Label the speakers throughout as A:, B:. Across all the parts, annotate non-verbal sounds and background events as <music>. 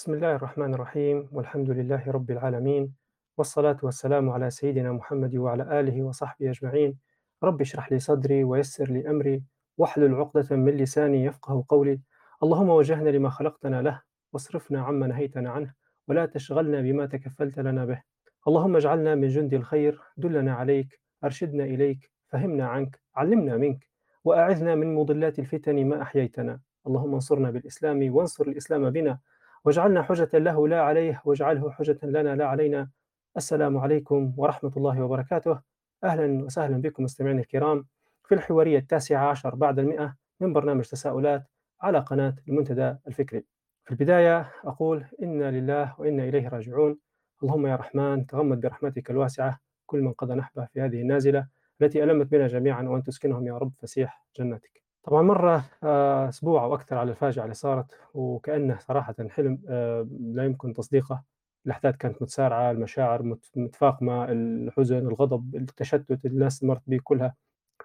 A: بسم الله الرحمن الرحيم والحمد لله رب العالمين والصلاة والسلام على سيدنا محمد وعلى آله وصحبه أجمعين. رب اشرح لي صدري ويسر لي أمري واحلل عقدة من لساني يفقه قولي. اللهم وجهنا لما خلقتنا له واصرفنا عما نهيتنا عنه ولا تشغلنا بما تكفلت لنا به. اللهم اجعلنا من جند الخير دلنا عليك أرشدنا إليك فهمنا عنك علمنا منك وأعذنا من مضلات الفتن ما أحييتنا. اللهم انصرنا بالإسلام وانصر الإسلام بنا واجعلنا حجة له لا عليه واجعله حجة لنا لا علينا. السلام عليكم ورحمة الله وبركاته. أهلا وسهلا بكم مستمعينا الكرام. في الحوارية التاسعة عشر بعد المئة من برنامج تساؤلات على قناة المنتدى الفكري. في البداية أقول إنا لله وإنا إليه راجعون. اللهم يا رحمن تغمد برحمتك الواسعة. كل من قضى نحبه في هذه النازلة التي ألمت بنا جميعا وأن تسكنهم يا رب فسيح جناتك طبعا مرة آه، أسبوع أو أكثر على الفاجعة اللي صارت وكأنه صراحة حلم آه، لا يمكن تصديقه. الأحداث كانت متسارعة المشاعر متفاقمة الحزن الغضب التشتت الناس مرت به كلها.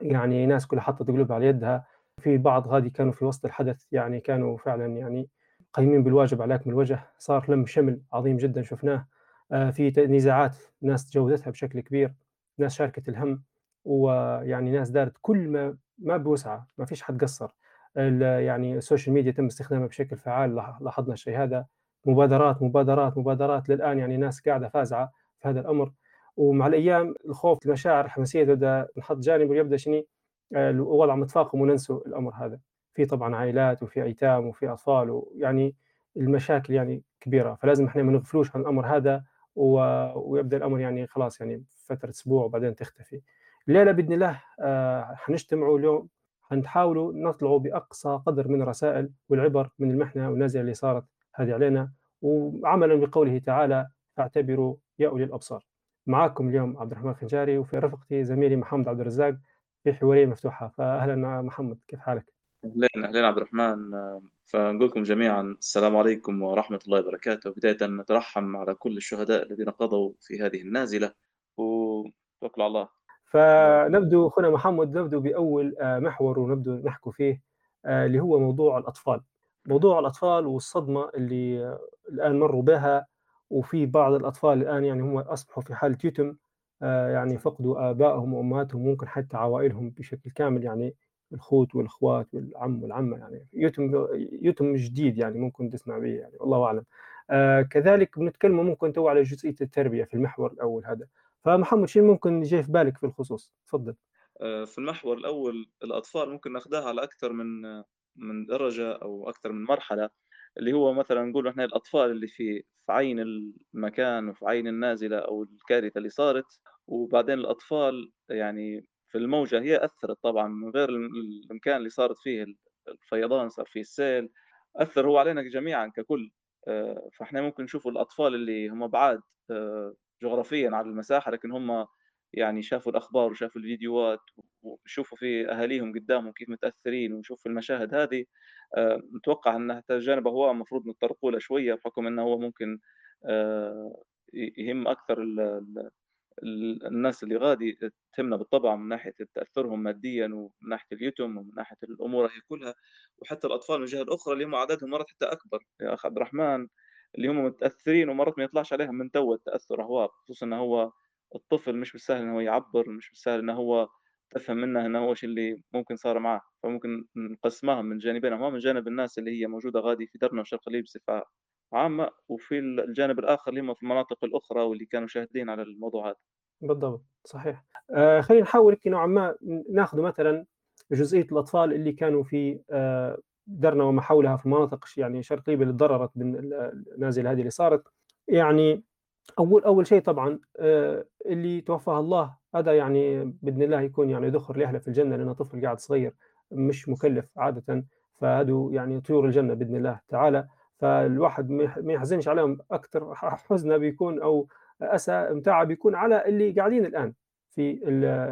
A: يعني ناس كلها حطت قلوبها على يدها. في بعض غادي كانوا في وسط الحدث يعني كانوا فعلا يعني قايمين بالواجب على أكمل وجه صار لم شمل عظيم جدا شفناه. آه، في نزاعات ناس تجاوزتها بشكل كبير ناس شاركت الهم ويعني ناس دارت كل ما ما بوسعة ما فيش حد قصر. يعني ال social media تم استخدامها بشكل فعال لاحظنا الشيء هذا. مبادرات مبادرات مبادرات للآن يعني ناس قاعدة فازعة في هذا الأمر. ومع الأيام الخوف المشاعر الحماسيه تبدأ نحط جانب ويبدأ شنو؟ الوضع متفاقم وننسوا الأمر هذا. في طبعا عائلات وفي أيتام وفي أطفال ويعني المشاكل يعني كبيرة. فلازم إحنا ما نغفلوش عن الأمر هذا ويبدأ الأمر يعني خلاص يعني فترة أسبوع وبعدين تختفي. الليلة بإذن الله آه، حنجتمعوا اليوم حنحاولوا نطلعوا بأقصى قدر من الرسائل والعبر من المحنة والنازله اللي صارت هذه علينا. وعملا بقوله تعالى فاعتبروا يا أولي الأبصار. معاكم اليوم عبد الرحمن خنجاري وفي رفقتي زميلي محمد عبد الرزاق في حواريه مفتوحة. فاهلا محمد كيف حالك؟
B: أهلين أهلين عبد الرحمن. فنقول لكم جميعا السلام عليكم ورحمة الله وبركاته. بداية نترحم على كل الشهداء الذين قضوا في هذه النازلة. وتوكل على الله.
A: فنبدو أخونا محمد نبدو بأول آه، محور ونبدو نحكي فيه آه، اللي هو موضوع الأطفال. موضوع الأطفال والصدمة اللي آه، الآن مروا بها وفي بعض الأطفال الآن يعني هم أصبحوا في حالة يتم يعني فقدوا آبائهم وأمهاتهم ممكن حتى عوائلهم بشكل كامل يعني الخوت والأخوات والعم والعمة يعني يتم يتم جديد يعني ممكن تسمع به يعني والله أعلم. كذلك بنتكلم ممكن تو على جزئية التربية في المحور الأول هذا. فمحمد شو ممكن جاي في بالك في الخصوص؟ تفضل.
B: آه، في المحور الأول الأطفال ممكن ناخذها على أكثر من من درجة أو أكثر من مرحلة اللي هو مثلا نقول إحنا الأطفال اللي في في عين المكان وفي عين النازلة أو الكارثة اللي صارت وبعدين الأطفال يعني في الموجة هي أثرت طبعا من غير المكان اللي صارت فيه الفيضان صار فيه السيل أثر هو علينا جميعا ككل. آه، فإحنا ممكن نشوف الأطفال اللي هم بعاد آه، جغرافيا على المساحة لكن هم يعني شافوا الأخبار وشافوا الفيديوهات وشوفوا في أهاليهم قدامهم كيف متأثرين ونشوف المشاهد هذه آه، متوقع ان جانب هو المفروض نتطرقوا له شوية بحكم إنه هو ممكن آه، يهم أكثر الناس اللي غادي تهمنا بالطبع من ناحية تأثرهم ماديا ومن ناحية اليتم ومن ناحية الأمور هي كلها وحتى الأطفال من الجهه الاخرى اللي هم عددهم مرات حتى أكبر. يا اخ عبد الرحمن اللي هم متأثرين ومرات ما يطلعش عليهم من تو التأثر هو خصوصا انه هو الطفل مش بالسهل انه هو يعبر مش بالسهل انه هو تفهم منه انه هو إيش اللي ممكن صار معاه. فممكن نقسمها من جانبين. هو من جانب الناس اللي هي موجودة غادي في درنا وشرق الليل بصفة عامة وفي الجانب الآخر اللي هم في المناطق الأخرى واللي كانوا شاهدين على الموضوع هذا.
A: بالضبط صحيح. آه خلينا نحاول نوعا ما ناخذ مثلا جزئية الأطفال اللي كانوا في آه درنا وما حولها في مناطق يعني شرق ليبيا اللي تضررت بالنازله هذه اللي صارت. يعني اول أول شيء طبعا آه، اللي توفاها الله هذا يعني بإذن الله يكون يعني ذخر لاهله في الجنة لأنه طفل قاعد صغير مش مكلف عادة. فهذو يعني طيور الجنة بإذن الله تعالى. فالواحد ما يحزنش عليهم أكثر حزنه بيكون أو أسى متاعه بيكون على اللي قاعدين الآن في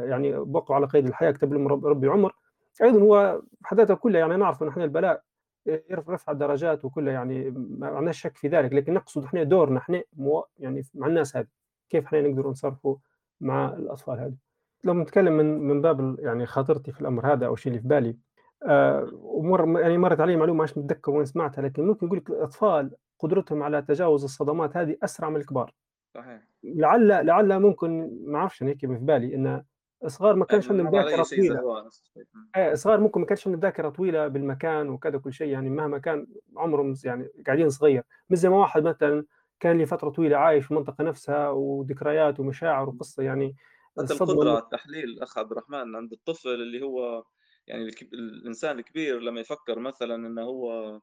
A: يعني بقوا على قيد الحياة كتب لهم ربي عمر. أيضا هو حداته كلها يعني نعرف ان إحنا البلاء رفع الدرجات وكلها يعني ما عندناش شك في ذلك لكن نقصد إحنا دورنا إحنا مو يعني مع الناس هذه كيف إحنا نقدر نصرفوا مع الأطفال هذه لو نتكلم من من باب يعني خاطرتي في الأمر هذا أو الشيء اللي في بالي
B: إمم،
A: ومر يعني مرّت علي معلومة مانيش متذكر وين سمعتها، لكن ممكن يقول لك الأطفال قدرتهم على تجاوز الصدمات هذه أسرع من الكبار.
B: صحيح.
A: لعل لعل ممكن ما أعرفش أنا هيك في بالي إن الصغار ما كانش عندهم.
B: هو نفس الشيء. إمم،
A: آآ الصغار ممكن ما كانش عندهم ذاكرة طويلة بالمكان وكذا وكل شيء، يعني مهما كان عمرهم يعني قاعدين صغير، مش زي ما واحد مثلًا كان لفترة طويلة عايش في المنطقة نفسها وذكريات ومشاعر. وقصة يعني
B: حتى
A: الم
B: على التحليل أخ عبد الرحمن عند الطفل اللي هو يعني الك الإنسان الكبير لمّا يفكّر مثلًا إنه هو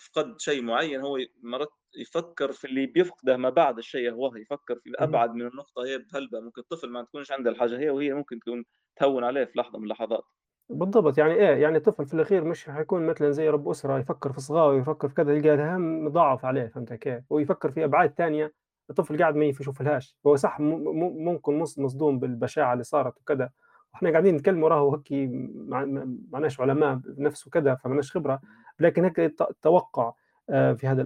B: فقد شيء معيّن هو مرات يفكّر في اللي بيفقده ما بعد الشيء يهواه، يفكّر في
A: اهم.
B: أبعد من النقطة هي بهلبة، ممكن الطفل ما تكونش عنده الحاجة هي وهي ممكن تكون تهوّن عليه في لحظة من اللحظات.
A: بالضبط، يعني إيه، يعني الطفل في الأخير مش حيكون مثلًا زي رب أسرة يفكّر في صغاره ويفكّر في كذا، يلقى الهَم مضاعف عليه، فهمت كيف؟ ويفكّر في
B: إمم،
A: أبعاد تانية الطفل قاعد ما يشوفلهاش، هو صح ممكن مص مصدوم بالبشاعة اللي صارت وكذا، وإحنا قاعدين نتكلموا راهو هيك معناش علماء بنفس وكذا، فمالناش خبرة،
B: إمم،
A: لكن هيك ت توقُّع آآ في هذا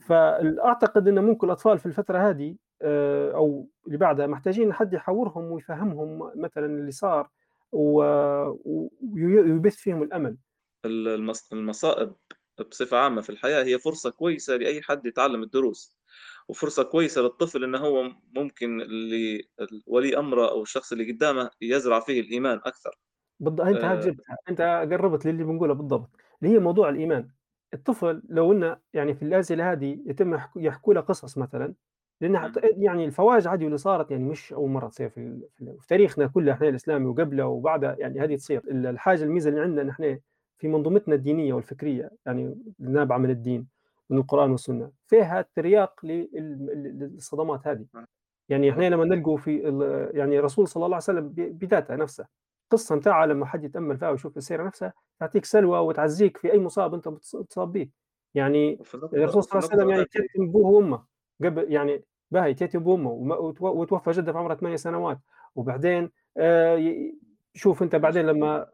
A: فال أعتقد إنه ممكن الأطفال في الفترة هذه آآ أو اللي بعدها محتاجين حد يحاورهم ويفهّمهم مثلًا اللي صار ويبث فيهم الأمل.
B: ال المص المصائب بصفة عامة في الحياة هي فرصة كويسة لأي حد يتعلم الدروس، وفرصة كويسة للطفل إن هو ممكن اللي ال ولي أمره أو الشخص اللي قدامه يزرع فيه الإيمان أكثر.
A: بالض أنت ها
B: آآ
A: جبتها، أنت قرّبت للي بنقوله بالضبط، اللي هي موضوع الإيمان. الطفل لو إنه يعني في الأسئلة هذه يتم يحك يحكوا له قصص مثلًا، لأن حت
B: إمم،
A: يعني الفواجع هذه واللي صارت يعني مش أول مرّة تصير في في تاريخنا كله إحنا الإسلامي وقبله وبعده يعني هذه تصير. ال الحاجة الميزة اللي عندنا نحن في منظومتنا الدينية والفكرية، يعني النابعة من الدين، من القرآن والسنة، فيها ترياق للصدمات هذه.
B: صح
A: يعني إحنا
B: صحيح،
A: لمّا نلقوا في يعني الرسول صلى الله عليه وسلم بذاته نفسه، القصة متاعه لمّا حد يتأمل فيها ويشوف السيرة نفسها، تعطيك سلوى وتعزيك في أي مصاب بتص بتصاب به، يعني الرسول صلى الله عليه وسلم يعني كتم بوه وأمه. قبل يعني باهي بأمه وم وتو وتوفى جدة في عمره 8 سنوات، وبعدين ي شوف
B: ما
A: بعدين لمّا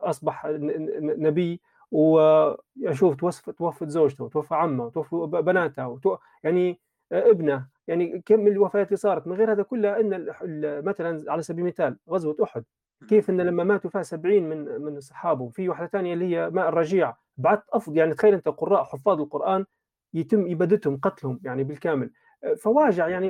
A: ن نبي وشوف توفت توفت زوجته وتوفى عمه وتوفى بناته وتو يعني ابنه، يعني كم من الوفيات اللي صارت، من غير هذا كله ال مثلًا على سبيل المثال غزوة أحد،
B: إمم،
A: كيف إن لمّا ماتوا فيها 70 من من الصحابة، وفي واحدة تانية اللي هي ماء الرجيع، بعدت أفض يعني تخيل أنت قراء حفاظ القرآن يتم إبادتهم، قتلهم يعني بالكامل، فواجع يعني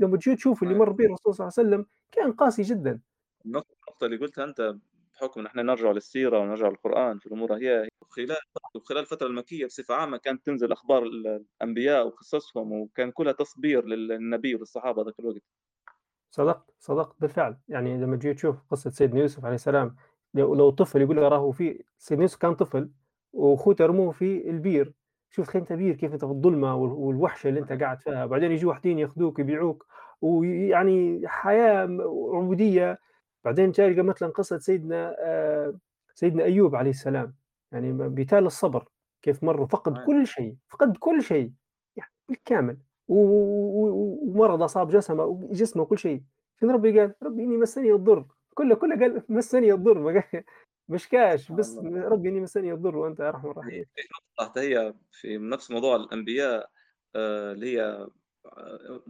A: لمّا تجي تشوف اللي
B: صحيح.
A: مَر به الرسول صلى الله عليه وسلم كان قاسي جدًا،
B: النقطة اللي قُلتها أنت بحكم إن إحنا نرجع للسيرة ونرجع للقرآن في الأمور هي خلال وخلال الفترة المكية بصفة عامة كانت تنزل أخبار ال الأنبياء وقصصهم، وكان كلها تصبير لل للنبي وللصحابة ذاك الوقت.
A: صدقت، صدقت بالفعل، يعني لمّا تجي تشوف قصة سيدنا يوسف عليه السلام، لو لو طفل يقول راهو في سيدنا يوسف كان طفل وأخوته رموه في البير، شوف تخيل أنت بير كيف أنت في الظلمة وال والوحشة اللي
B: صحيح،
A: قاعد فيها، وبعدين ييجوا واحدين ياخذوك يبيعوك، ويعني حياة م عبودية، بعدين تلقى مثلًا قصة سيدنا آآ، سيدنا أيوب عليه السلام، يعني مثال الصبر، كيف مَر
B: صحيح،
A: كل شيء، فقد كل شيء، يعني بالكامل، ومرض أصاب جسمه جسمه وكل شيء. شنو ربي قال؟ ربي إني مسني الضر، كله كله قال <laughs> مسني الضر ما قال <laughs> مش كاش بس. ربي إني مسني الضر وأنت أرحم
B: هي
A: الراحمين.
B: هي في نفس موضوع الأنبياء آآ اللي هي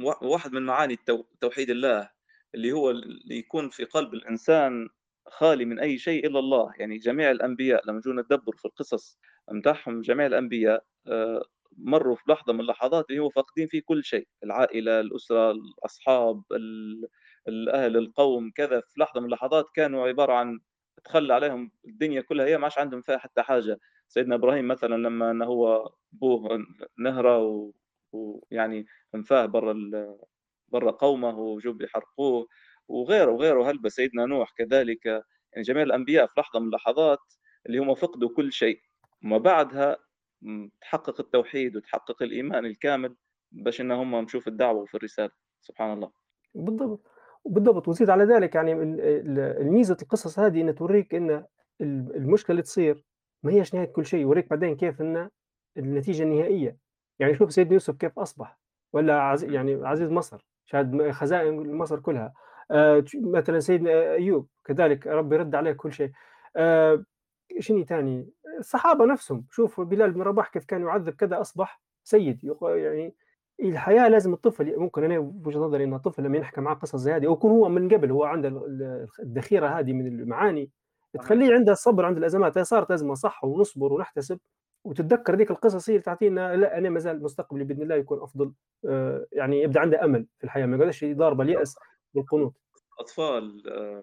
B: وا واحد من معاني توحيد الله، اللي هو اللي يكون في قلب الإنسان خالي من أي شيء إلا الله، يعني جميع الأنبياء لمّا نجوا ندبّر في القصص متاعهم جميع الأنبياء آآ مرّوا في لحظة من اللحظات اللي هو فاقدين فيه كل شيء، العائلة، الأسرة، الأصحاب، ال الأهل، القوم، كذا، في لحظة من اللحظات كانوا عبارة عن تخلّى عليهم الدنيا كلها، هي ما عادش عندهم فيها حتى حاجة. سيدنا إبراهيم مثلًا لمّا إن هو أبوه ن نهرة و ويعني انفاه برّا برّا قومه وجُم بيحرقوه، وغيره، وغيره. هلبة، سيدنا نوح كذلك، يعني جميع الأنبياء في لحظة من اللحظات اللي هم فقدوا كل شيء، وما بعدها تحقق التوحيد وتحقق الإيمان الكامل باش إن هم مشوا في الدعوة وفي الرسالة، سبحان الله.
A: بالضبط، بالضبط. وزيد على ذلك يعني ال ال الميزة القصص هذه إنها توريك ال المشكلة اللي تصير ما هيش نهاية كل شيء، يوريك بعدين كيف إن النتيجة النهائية، يعني شوف سيدنا يوسف كيف أصبح. والّا عز
B: إمم،
A: يعني عزيز مصر، شاد م خزائن مصر كلها، ت مثلًا سيدنا أيوب كذلك ربي رد عليه كل شيء، آآ شنو تاني؟ الصحابة نفسهم، شوف بلال بن رباح كيف كان يُعذّب كذا أصبح سيد، يعني الحياة لازم الطفل ممكن أنا بوجهة نظري إن الطفل لمّا ينحكى معاه قصص زي هذه أو يكون هو من قبل هو عنده ال ال الذخيرة هذه من المعاني، تخلّيه عنده الصبر عند الأزمات، هي صارت أزمة صح ونصبر ونحتسب. وتتذكر ذيك القصص هي اللي تعطينا لأ أنا ما زال مستقبلي بإذن الله يكون أفضل، آآ يعني يبدأ عنده أمل في الحياة، ما يقعدش يضاربه اليأس والقنوط.
B: الأطفال آآ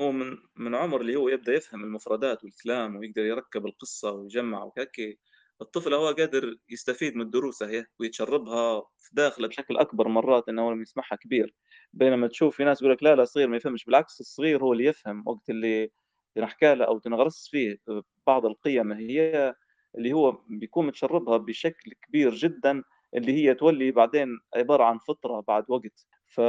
B: هو من من عُمر اللي هو يبدأ يفهم المفردات والكلام ويقدر يركّب القصة ويجمّع وهيك، الطفل هو قادر يستفيد من الدروس أهي ويتشرّبها في داخله بشكل أكبر مرات هو لمّا يسمعها كبير، بينما تشوف في ناس يقول لك لا، لا الصغير ما يفهمش، بالعكس الصغير هو اللي يفهم وقت اللي تنحكى له أو تنغرس فيه بعض القيم هي اللي هو بيكون متشرّبها بشكل كبير جدًا، اللي هي تولي بعدين عبارة عن فطرة بعد وقت، ف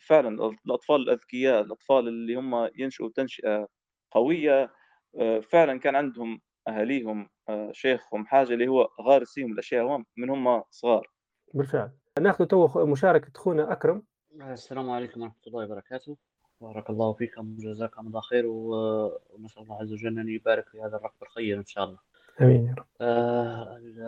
B: فعلًا الأطفال الأذكياء، الأطفال اللي هم ينشؤوا تنشئة قوية، آآ فعلًا كان عندهم أهاليهم آآ شيخهم حاجة اللي هو غارس فيهم الأشياء وهم من هم صغار.
A: بالفعل. ناخذ توا خ مشاركة خونا أكرم.
C: السلام عليكم ورحمة الله وبركاته بارك الله فيكم وجزاكم الله خير و- ونسأل الله عز وجل أن يبارك في هذا الركب الخير إن شاء الله
A: آمين يا رب.
C: آه، ال-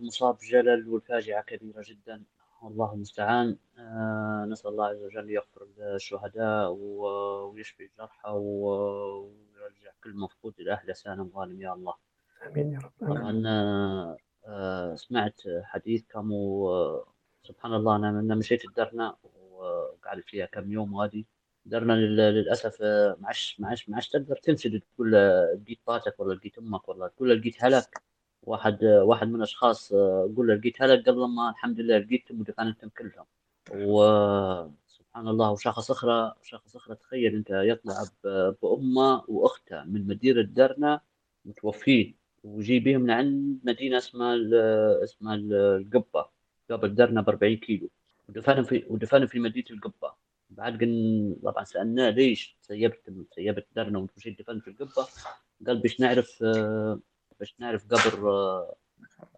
C: المصاب جلل والفاجعة كبيرة جدا. والله المستعان. آه، نسأل الله عز وجل يغفر للشهداء ويشفي الجرحى ويرجع كل مفقود إلى أهله. سالم غانم يا الله.
A: آمين يا رب.
C: طبعا آه، آه، سمعت حديثكم وسبحان الله أنا أنا مشيت الدرنا وقعدت فيها كم يوم غادي درنا لل- للأسف آه، ما عادش ما عادش ما عادش تقدر تنسد تقول آه، لقيت طاتك ولا لقيت أمك ولا تقول لقيت هلك. واحد آه، واحد من الأشخاص آه، قول له لقيت هلك قال لما الحمد لله لقيتهم ودفنتهم كلهم. وسبحان الله وشخص أخرى شخص أخرى تخيل أنت يطلع ب- بأمة وأخته من مدينة درنا متوفين ويجي بهم من عند مدينة اسمها اسمها ال- القبة. قبل درنا ب 40 كيلو. ودفنهم في ودفنهم في مدينة القبة. بعد قلنا طبعا سألناه ليش سيبت سيبت درنا ومشيت دفنت في القبة. قال باش نعرف آه، باش نعرف قبر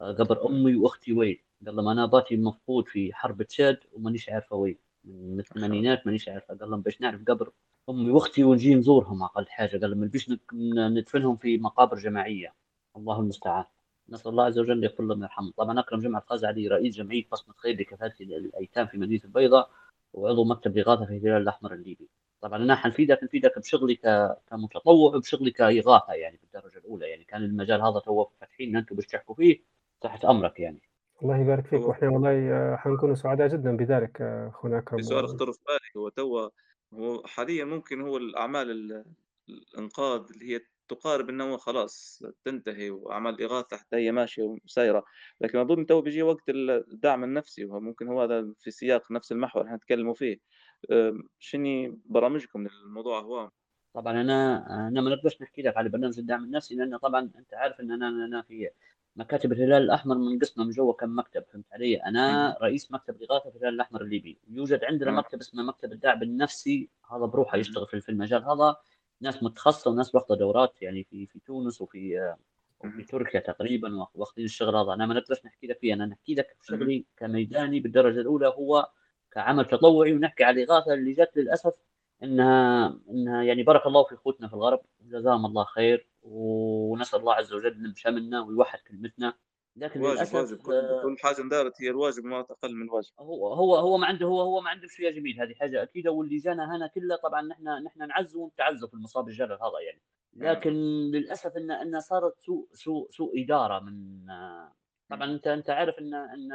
C: آه، قبر أمي وأختي وين. قال لهم أنا باتي مفقود في حرب تشاد ومانيش عارفة وين. من الثمانينات مانيش عارفة. قال لهم باش نعرف قبر أمي وأختي ونجي نزورهم. أقل حاجة. قال لهم باش ندفنهم في مقابر جماعية. الله المستعان. نسأل الله عز وجل يغفر لهم ويرحمهم. طبعا أكرم جمعة خازع علي رئيس جمعية بصمة خير لكفالة الأيتام في مدينة البيضاء. وعضو مكتب إغاثة في الهلال الأحمر الليبي. طبعا أنا حنفيدك نفيدك بشغلي كمتطوع وبشغلي كإغاثة يعني بالدرجة الأولى. يعني كان المجال هذا تو فاتحين أنتم باش تحكوا فيه تحت أمرك يعني.
A: الله يبارك فيك
B: هو
A: وإحنا والله آه، حنكونوا سعداء جدًا بذلك آه، أخونا
B: في
A: أكرم
B: سؤال خطر في بالي هو توا هو حاليًا ممكن هو الأعمال ال الإنقاذ اللي هي تقارب هو خلاص تنتهي وأعمال إغاثة حتى هي ماشية وسايرة، لكن أظن توا بيجي وقت ال الدعم النفسي وممكن هو هذا في سياق نفس المحور اللي إحنا نتكلموا فيه، شنو برامجكم للموضوع هو؟
C: طبعا أنا أنا ما نقدرش نحكي لك على برنامج الدعم النفسي لأن طبعا أنت عارف إن أنا أنا في مكاتب الهلال الأحمر منقسمه من جوا كم مكتب فهمت علي؟
B: أنا
C: رئيس مكتب الاغاثه في الهلال الأحمر الليبي. يوجد عندنا مكتب اسمه مكتب الدعم النفسي هذا بروحه يشتغل في المجال هذا. ناس متخصصة وناس واخذه دورات يعني في في تونس وفي وفي
B: اهم،
C: تركيا تقريبا وأخ- واخذين الشغل هذا. أنا ما نقدرش نحكي لك فيه. أنا نحكي لك شغلي كميداني بالدرجة الأولى هو كعمل تطوعي ونحكي على الإغاثة اللي جت للأسف إنها إنها يعني بارك الله في أخوتنا في الغرب. وجزاهم الله خير ونسأل الله عز وجل يلم شملنا ويوحد كلمتنا. لكن
B: واجب، واجب.
C: للاسف
B: كل كل حاجة اندارت هي الواجب ما أقل من الواجب،
C: هو هو هو ما عنده هو هو ما عنده شيء جميل هذه حاجة أكيدة واللي جانا هنا كله طبعا نحن نحن نعزه ونتعزه في المصاب الجلل هذا يعني.
B: آه،
C: لكن للأسف إن إن صارت سوء سوء سوء إدارة من طبعا أنت أنت عارف إن إن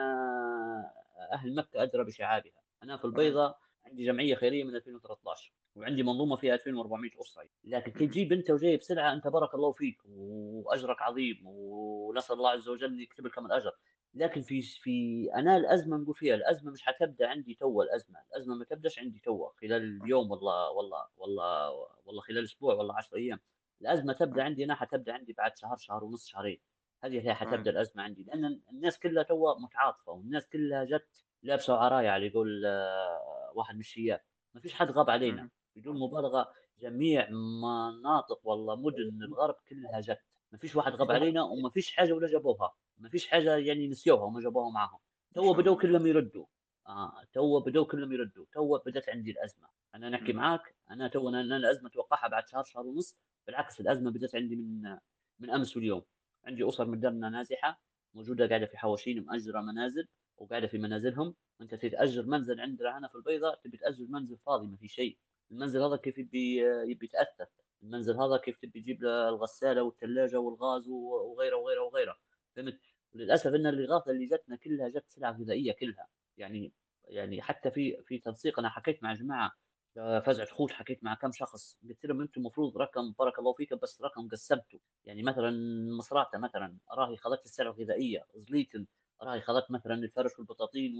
C: أهل مكة أدرى بشعابها. أنا في البيضاء عندي جمعية خيرية من 2013 وعندي منظومة فيها 2400 اسره لكن كي تجيب أنت وجايب سلعة أنت بارك الله فيك وأجرك عظيم ونسأل الله عز وجل يكتب لكم الاجر لكن في في أنا الأزمة نقول فيها الأزمة مش حتبدأ عندي تو الأزمة، الأزمة ما تبدأش عندي تو خلال اليوم والله والله والله والله خلال أسبوع والله 10 أيام، الأزمة
B: تبدأ
C: عندي أنا حتبدأ عندي بعد شهر شهر ونص شهرين، هذه هي حتبدأ الأزمة عندي. لأن الناس كلها تو متعاطفة والناس كلها جت لابسة عرايا على يقول آه، واحد من الشياب، ما فيش حد غاب علينا. بدون مبالغة جميع مناطق والله مدن الغرب كلها جت، ما فيش واحد غاب <laughs> علينا وما فيش حاجة ولا جابوها. ما فيش حاجة يعني نسيوها وما جابوها معاهم. تو
B: الله،
C: كلهم يردوا. آه تو بدأوا كلهم يردوا. تو بدأت عندي الأزمة. أنا نحكي معاك أنا تو أنا الأزمة توقعها بعد شهر شهر ونص. بالعكس الأزمة بدأت عندي من من أمس واليوم. عندي أسر من درنا نازحة موجودة قاعدة في حواشين مأجرة منازل وقاعدة في منازلهم. أنت تتأجر منزل عندنا هنا في البيضاء تبي تأجر منزل فاضي ما في شيء. المنزل هذا كيف يبي يبي يتأثث المنزل هذا كيف تبي تجيب له الغسالة والثلاجة والغاز وغيره وغيره وغيره؟ فهمت؟ للأسف إن الإغاثة اللي جتنا كلها جت سلع غذائية كلها. يعني يعني حتى في في تنسيق أنا حكيت مع جماعة فزعة خوت حكيت مع كم شخص قلت لهم أنتم المفروض رقم بارك الله فيك بس رقم قسمته. يعني مثلا مصراته مثلا راهي خذت السلع الغذائية زليتن راهي خذت مثلا الفرش والبطاطين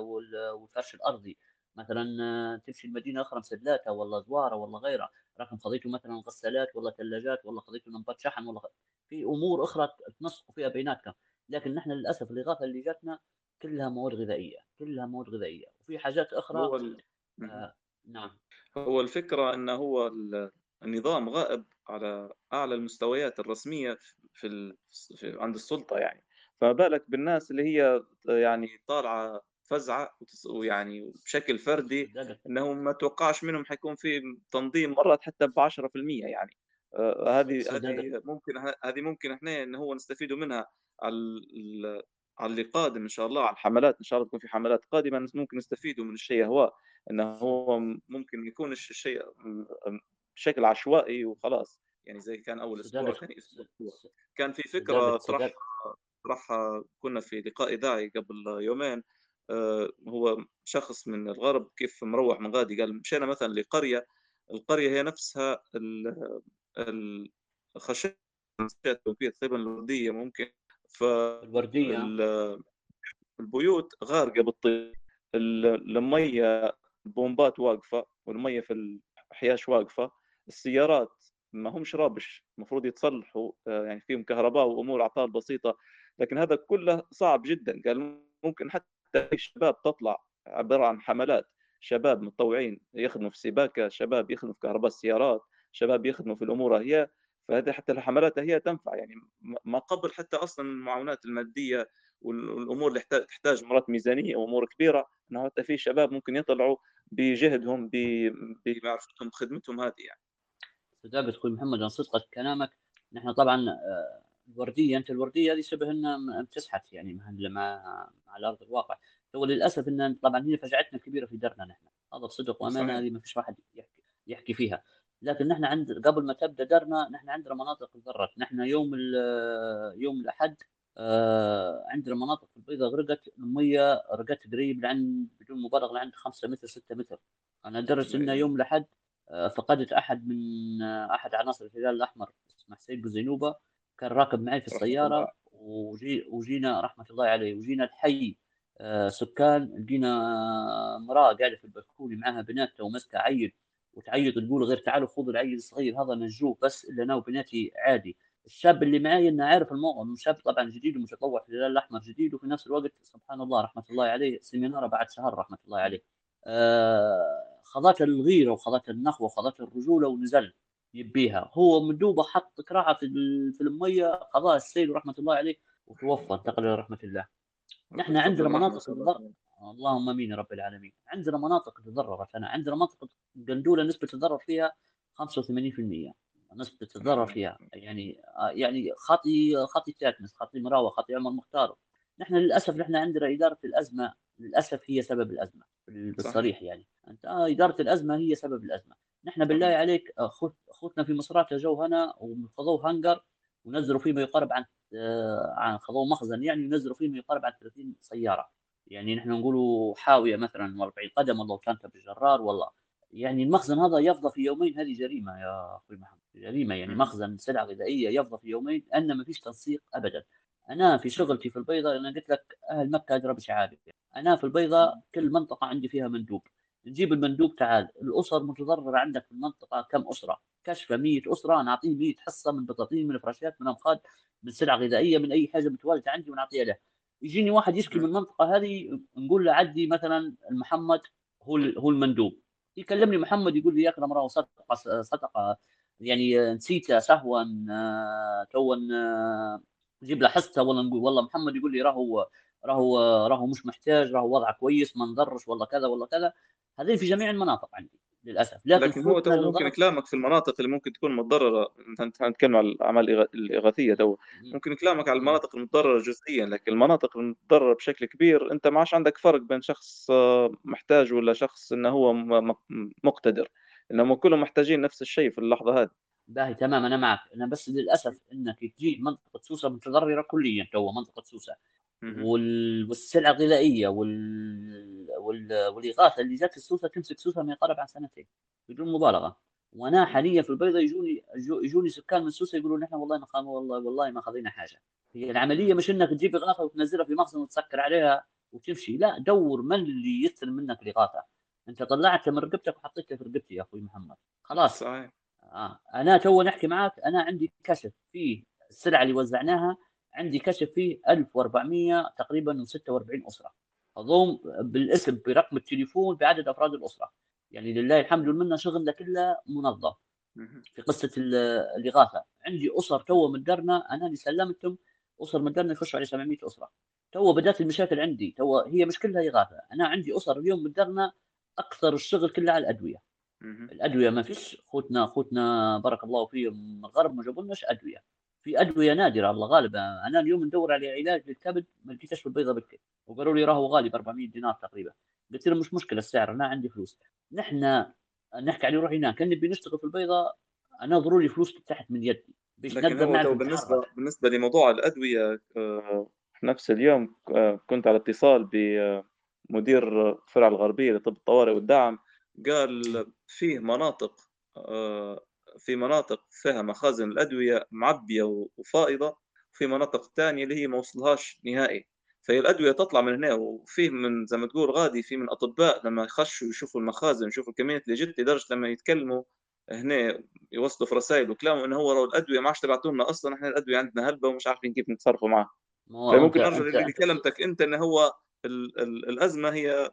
C: والفرش الأرضي. مثلا تمشي المدينة أخرى مسدلاتها ولا زواره ولا غيرها. رقم خذيته مثلا غسالات ولا ثلاجات ولا خذيته لمبات شحن ولا في أمور أخرى تنسقوا فيها بيناتكم. لكن نحن للأسف الاغاثه اللي جاتنا كلها مواد غذائية كلها مواد غذائية. وفي حاجات أخرى
B: هو ال... آه نعم. هو الفكرة إنه هو النظام غائب على أعلى المستويات الرسمية في, ال... في عند السلطة يعني. فما بالك بالناس اللي هي يعني طالعة فزعة ويعني بشكل فردي إنه ما توقعش منهم حيكون في تنظيم مرات حتى ب 10% يعني. آه، هذه هذه ممكن هذه ممكن إحنا إن هو نستفيدوا منها على على اللي قادم إن شاء الله على الحملات. إن شاء الله تكون في حملات قادمة ممكن نستفيدوا من الشيء هو انه هو ممكن يكون الشيء بشكل عشوائي وخلاص. يعني زي كان أول أسبوع ثاني أسبوع. كان في فكرة طرحها طرحها كنا في لقاء إذاعي قبل يومين. هو شخص من الغرب كيف مروح من غادي قال مشينا مثلا لقرية القرية هي نفسها الخشب تقريبا الوردية ممكن ف
C: الوردية.
B: البيوت غارقة بالطين المية البومبات واقفة والمية في الاحياش واقفة السيارات ما همش رابش المفروض يتصلحوا آه، يعني فيهم كهرباء وأمور أعطال بسيطة لكن هذا كله صعب جدا قال ممكن حتى الشباب تطلع عبارة عن حملات. شباب متطوعين يخدموا في سباكة شباب يخدموا في كهرباء السيارات شباب يخدموا في الأمور هي. فهذه حتى الحملات هي تنفع يعني ما قبل حتى أصلا المعاونات المادية والأمور اللي تحتاج مرات ميزانية وأمور كبيرة انه حتى في شباب ممكن يطلعوا بجهدهم بمعرفتهم بخدمتهم هذه يعني.
C: أستاذ أخوي محمد أنا صدقك كلامك. نحن طبعا الوردية أنت الوردية هذه شبه إنها بتزحف يعني مع على ارض الواقع. هو للأسف ان طبعا هي فجعتنا كبيرة في درنا نحن. هذا بصدق وأمانة هذه ما فيش واحد يحكي يحكي فيها. لكن نحن عند قبل ما تبدأ درنا نحن عندنا مناطق تضررت نحن يوم يوم الأحد آه، عندنا مناطق في البيضاء غرقت المية رقت قريب لعند بدون مبالغة لعند 5 متر 6 متر. أنا درس إنه يوم الأحد آه، فقدت أحد من آه، أحد عناصر الهلال الأحمر اسمه حسين بوزينوبه كان راكب معي في السيارة وجي وجينا رحمة الله عليه وجينا الحي سكان لقينا امرأة قاعدة في البلكونة معها بناتها ومسكه عيل وتعيط تقول غير تعالوا خذوا العيل الصغير هذا نجوه بس إلا أنا وبناتي عادي. الشاب اللي معي إنه عارف الموضوع شاب طبعا جديد ومتطوع في الهلال الأحمر جديد وفي نفس الوقت سبحان الله رحمة الله عليه سيمينار بعد شهر رحمة الله عليه. آه خذت الغيرة وخذت النخوة وخذت الرجولة ونزل. يبيها. هو من دوبه حط كراعة في في المية قضاء السيل ورحمه الله عليه وتوفى انتقل إلى رحمة الله. نحن عندنا مناطق اللهم آمين يا رب العالمين. عندنا مناطق تضررت انا عندنا مناطق قندولة نسبة الضرر فيها 85% نسبة الضرر <laughs> فيها. يعني يعني خاطي خاطي تاتنس خاطي مراوه خاطي عمر مختار. نحن للأسف نحن عندنا إدارة الأزمة للأسف هي سبب الأزمة بالصريح يعني. أنت آه إدارة الأزمة هي سبب الأزمة. نحن بالله عليك أخوتنا في مصرات جو هنا وخذوه هنجر ونزلوا فيه ما يقارب عن آه عن خذوه مخزن يعني ينزلوا فيه ما يقارب عن 30 سيارة. يعني نحن نقولوا حاوية مثلا 40 قدم والله كانت بالجرار والله. يعني المخزن هذا يفضى في يومين هذه جريمة يا أخوي محمد جريمة يعني مخزن سلعة غذائية يفضى في يومين ان ما فيش تنسيق ابدا. أنا في شغلتي في البيضاء أنا قلت لك أهل مكة ادرى بشعابي أنا في البيضاء كل منطقة عندي فيها مندوب. نجيب المندوب تعال. الأسر متضررة عندك في المنطقة كم أسرة؟ كشفة 100 أسرة نعطيه 100 حصة من بطاطين من فراشات من انقاض من سلع غذائية من أي حاجة متواجده عندي ونعطيها له. يجيني واحد يشكي من المنطقة هذه نقول له عدي مثلا محمد هو هو المندوب. يكلمني محمد يقول لي يا اكرم راهو صدقة صدقة يعني نسيته سهوا آه، تو آه، نجيب له حصته والله نقول والله محمد يقول لي راهو راهو راهو مش محتاج راهو وضعه كويس ما نضرش والله كذا والله كذا. هذه في جميع المناطق عندي للأسف.
B: لكن, لكن هو تو ممكن كلامك في المناطق اللي ممكن تكون متضررة نتكلم على الأعمال الإغاثية تو. ممكن كلامك على المناطق المتضررة جزئيا لكن المناطق المتضررة بشكل كبير إنت ما عادش عندك فرق بين شخص آه، محتاج ولا شخص إنه هو مقتدر. إنهم كلهم محتاجين نفس الشيء في اللحظة هذه.
C: باهي تمام أنا معك. أنا بس للأسف إنك تجي منطقة سوسة متضررة كليا تو منطقة سوسة. والسلع الغذائية وال... وال... والإغاثة اللي جات السوسة تمسك سوسة ما يقارب عن سنتين بدون مبالغة. وأنا حاليا في البيضه يجوني يجوني سكان من سوسه يقولوا نحن والله ما والله والله ما خذينا حاجة. هي العملية مش إنك تجيب إغاثة وتنزلها في مخزن وتسكر عليها وتمشي لا دور من اللي يستلم منك الإغاثة. أنت طلعتها من رقبتك وحطيتها في رقبتي يا أخوي محمد. خلاص.
B: صحيح.
C: آه. أنا تو نحكي معك أنا عندي كشف فيه السلعة اللي وزعناها عندي كشف فيه 1400 تقريبا و46 أسرة. اضم بالاسم برقم التليفون بعدد أفراد الأسرة. يعني لله الحمد والمنة شغلنا كله منظم. في قصة الإغاثة. عندي أسر تو مدرنا أنا اللي سلمتهم. أسر مدرنا يخشوا على 700 أسرة. تو بدأت المشاكل عندي. تو هي مش كلها إغاثة. أنا عندي أسر اليوم مدرنا أكثر الشغل كله على الأدوية. الأدوية ما فيش. خوتنا خوتنا بارك الله فيهم الغرب ما جابوا لناش أدوية. في أدوية نادرة الله غالب أنا اليوم ندور على علاج للكبد ما لقيتش في البيضه بكر وقالوا لي راهو غالي ب 400 دينار تقريبا. قلت لهم مش مشكلة السعر أنا عندي فلوس. نحن نحكي عليه روح هناك كان نبي نشتغل في البيضة أنا ضروري فلوس تحت من يدي.
B: باش نقدر بالنسبة بالنسبة لموضوع الأدوية آه، نفس اليوم آه، كنت على اتصال بمدير فرع الغربية لطب الطوارئ والدعم قال فيه مناطق آه، في مناطق فيها مخازن الأدوية معبية وفائضة وفي مناطق ثانية اللي هي ما وصلهاش نهائي. فهي الأدوية تطلع من هنا وفيه من زي ما تقول غادي في من أطباء لما يخشوا يشوفوا المخازن يشوفوا الكميات اللي جت لدرجة لما يتكلموا هنا يوصلوا في رسائل وكلام إنه هو الأدوية ما عادش تبعتوا لنا أصلا إحنا الأدوية عندنا هلبة ومش عارفين كيف نتصرفوا معها فممكن أرجع لكلمتك أنت إنه هو ال ال الأزمة هي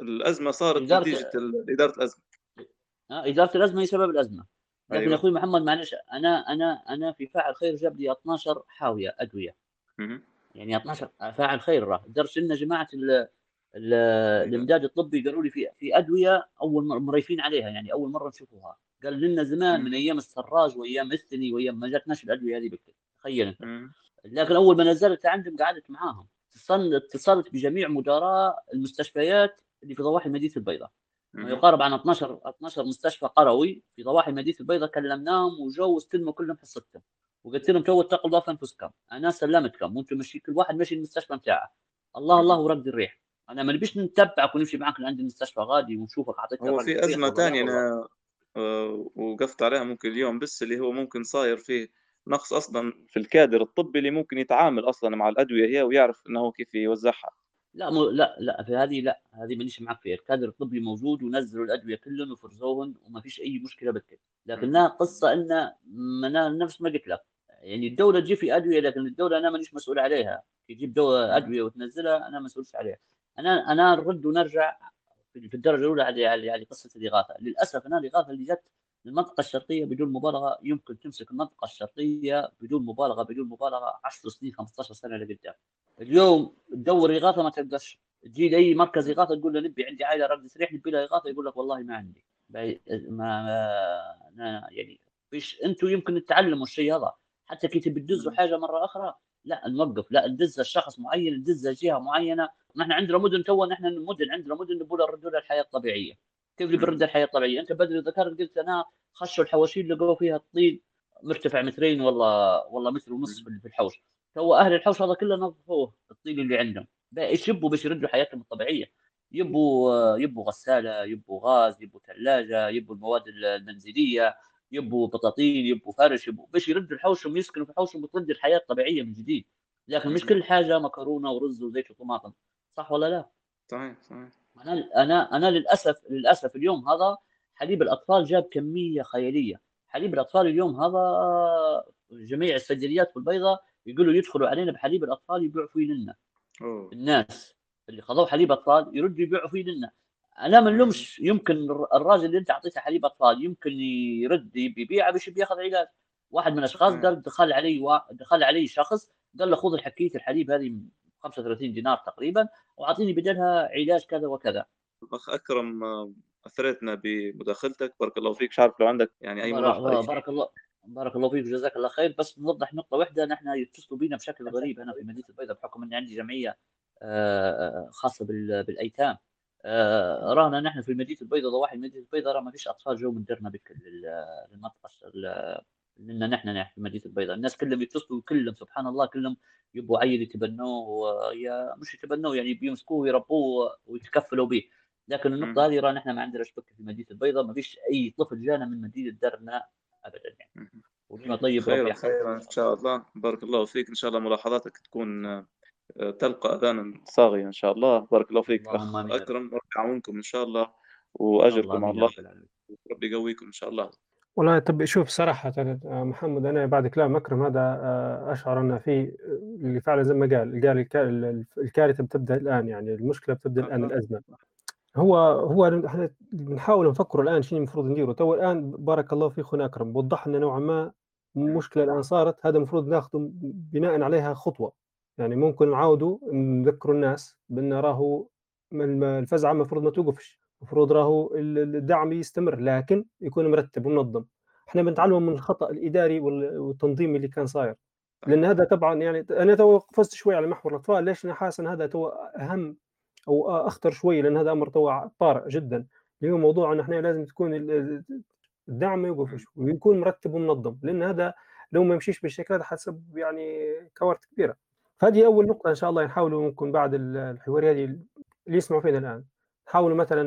B: الأزمة صارت إدارة نتيجة إدارة الأزمة.
C: آه إدارة الأزمة هي سبب الأزمة. لكن أيوة. أخوي محمد معلش أنا أنا أنا في فاعل خير جاب لي 12 حاوية أدوية. يعني 12 فاعل خير راه لدرجه إن جماعة أيوة. الإمداد الطبي قالوا لي في في أدوية أول مرة مريفين عليها يعني أول مرة نشوفوها. قال لنا زمان من أيام السراج وأيام الثني وأيام ما جاتناش الأدوية هذه بكتير تخيل. انت لكن أول ما نزلت عندهم قعدت معاهم. اتصلت بجميع مدراء المستشفيات اللي في ضواحي مدينه البيضاء. ما يقارب عن 12 12 مستشفى قروي في ضواحي مدينه البيضاء كلمناهم وجو استلموا كلهم حصتهم وقلت لهم تو اتقوا الله في أنفسكم. أنا سلمتكم وأنتم مشي كل واحد مشي المستشفى بتاعه. الله الله ورد الريح. أنا ما نبيش نتبعك ونمشي معك لعند المستشفى غادي ونشوفك.
B: اعطيتك هو في أزمة ثانية أنا آه، وقفت عليها ممكن اليوم بس اللي هو ممكن صاير فيه نقص أصلا في الكادر الطبي اللي ممكن يتعامل أصلا مع الأدوية هي ويعرف إنه كيف يوزعها.
C: لا مو لا لا في هذه لا هذه مانيش معك فيها الكادر الطبي موجود ونزلوا الأدوية كلهم وفرزوهن وما فيش أي مشكلة بالكل لكنها قصة إن نفس ما قلت لك. يعني الدولة تجيب في أدوية لكن الدولة أنا مانيش مسؤول عليها. تجيب دواء أدوية وتنزلها أنا مسؤولش عليها. أنا أنا نرد ونرجع في الدرجة الأولى على على قصة الإغاثة. للأسف أنا الإغاثة اللي جت المنطقة الشرقية بدون مبالغة يمكن تمسك المنطقة الشرقية بدون مبالغة بدون مبالغة 10 سنين 15 سنة لقدام. اليوم تدور إغاثة ما تقدرش تجي لأي مركز إغاثة تقول له نبي عندي عائلة رقد سريح نبي لها إغاثة يقول لك والله ما عندي. ما, ما يعني فيش أنتم يمكن تتعلموا الشيء هذا حتى كي تبي تدزوا حاجة مرة أخرى لا نوقف لا ندز الشخص معين ندز جهة معينة نحن عندنا مدن تو نحن مدن عندنا مدن نبغى نردوا لها الحياة الطبيعية. كيف برد الحياة؟ الطبيعيه أنت بدري ذكرت قلت أنا خشوا الحواشي لقوا فيها الطين مرتفع مترين والله والله متر ونص في الحوش. تو أهل الحوش هذا كله نظفوه الطين اللي عندهم. إيش يبوا باش يردوا حياتهم الطبيعية. يبوا يبوا غسالة يبوا غاز يبوا ثلاجة يبوا المواد المنزلية يبوا بطاطين يبوا فرش يبوا باش يردوا لحوشهم يسكنوا في حوشهم وترد الحياة الطبيعية من جديد. لكن مش كل حاجة مكرونة ورز وزيت وطماطم. صح ولا لا؟
B: صحيح صحيح.
C: أنا أنا أنا للأسف للأسف اليوم هذا حليب الأطفال جاب كمية خيالية. حليب الأطفال اليوم هذا جميع الصيدليات والبيضة يقولوا يدخلوا علينا بحليب الأطفال يبيعوا فيه لنا. أوه. الناس اللي خذوا حليب أطفال يردوا يبيعوا فيه لنا. أنا ما نلومش يمكن الراجل اللي أنت أعطيته حليب أطفال يمكن يرد يبيعه باش بياخذ علاج. واحد من الأشخاص قال دخل علي. دخل علي شخص قال له خذ الحكية الحليب هذه 35 دينار تقريبا وأعطيني بدلها علاج كذا وكذا.
B: أخ أكرم أثرتنا بمداخلتك. بارك الله فيك. مش عارف لو عندك يعني أي
C: ملاحظه بارك الله بارك الله فيك. وجزاك الله خير. بس نوضح نقطة واحدة. نحن يتصلوا بنا بشكل غريب هنا في مدينة البيضاء بحكم إني عندي جمعية آه، خاصة بالأيتام. آه، رانا نحن في المدينة البيضاء ضواحي المدينة البيضاء. راه ما فيش أطفال جو من درنا بك للمنطقه لنا نحن في المدينة البيضاء. الناس كلهم يتصلوا كلهم سبحان الله كلهم يبوا عيل يتبنوه يا مش يتبنوه يعني بيمسكوه ويربوه ويتكفلوا به. لكن النقطة هذه رانا نحن ما عندناش بك في المدينة البيضاء ما فيش أي طفل جانا من مدينة درنا ابدا يعني.
B: وديما طيب خير خير إن شاء الله. بارك الله فيك. إن شاء الله ملاحظاتك تكون آه، تلقى اذانا صاغية إن شاء الله. بارك الله فيك. اخ أكرم ربي يعاونكم إن شاء الله. وأجركم على الله. ربي يقويكم إن شاء الله.
A: والله طب شوف صراحة محمد أنا بعد كلام أكرم هذا آه، أشعر أن في اللي فعلا زي ما قال قال الكارثة بتبدأ الآن يعني المشكلة بتبدأ الآن الأزمة. هو هو إحنا بنحاول نفكر الآن شنو المفروض نديره تو الآن بارك الله فيك أخونا أكرم وضح لنا نوعا ما مشكلة الآن صارت. هذا المفروض ناخذه بناء عليها خطوة. يعني ممكن نعاودوا نذكروا الناس بأن راهو الفزعة المفروض ما توقفش. المفروض راهو الدعم يستمر لكن يكون مرتب ومنظم. إحنا بنتعلم من الخطأ الإداري والتنظيمي اللي كان صاير. لأن هذا طبعا يعني أنا تو قفزت شوي على محور الأطفال ليش أنا حاسس إن هذا تو أهم أو أخطر شوي؟ لأن هذا أمر تو طارئ جدا. اللي هو موضوع ان إحنا لازم تكون الدعم ما يوقفش ويكون مرتب ومنظم. لأن هذا لو ما يمشيش بالشكل هذا حتسبب يعني كوارث كبيرة. فهذه أول نقطة إن شاء الله نحاولوا ممكن بعد الحوار هذه اللي يسمعوا فينا الآن. نحاولوا مثلا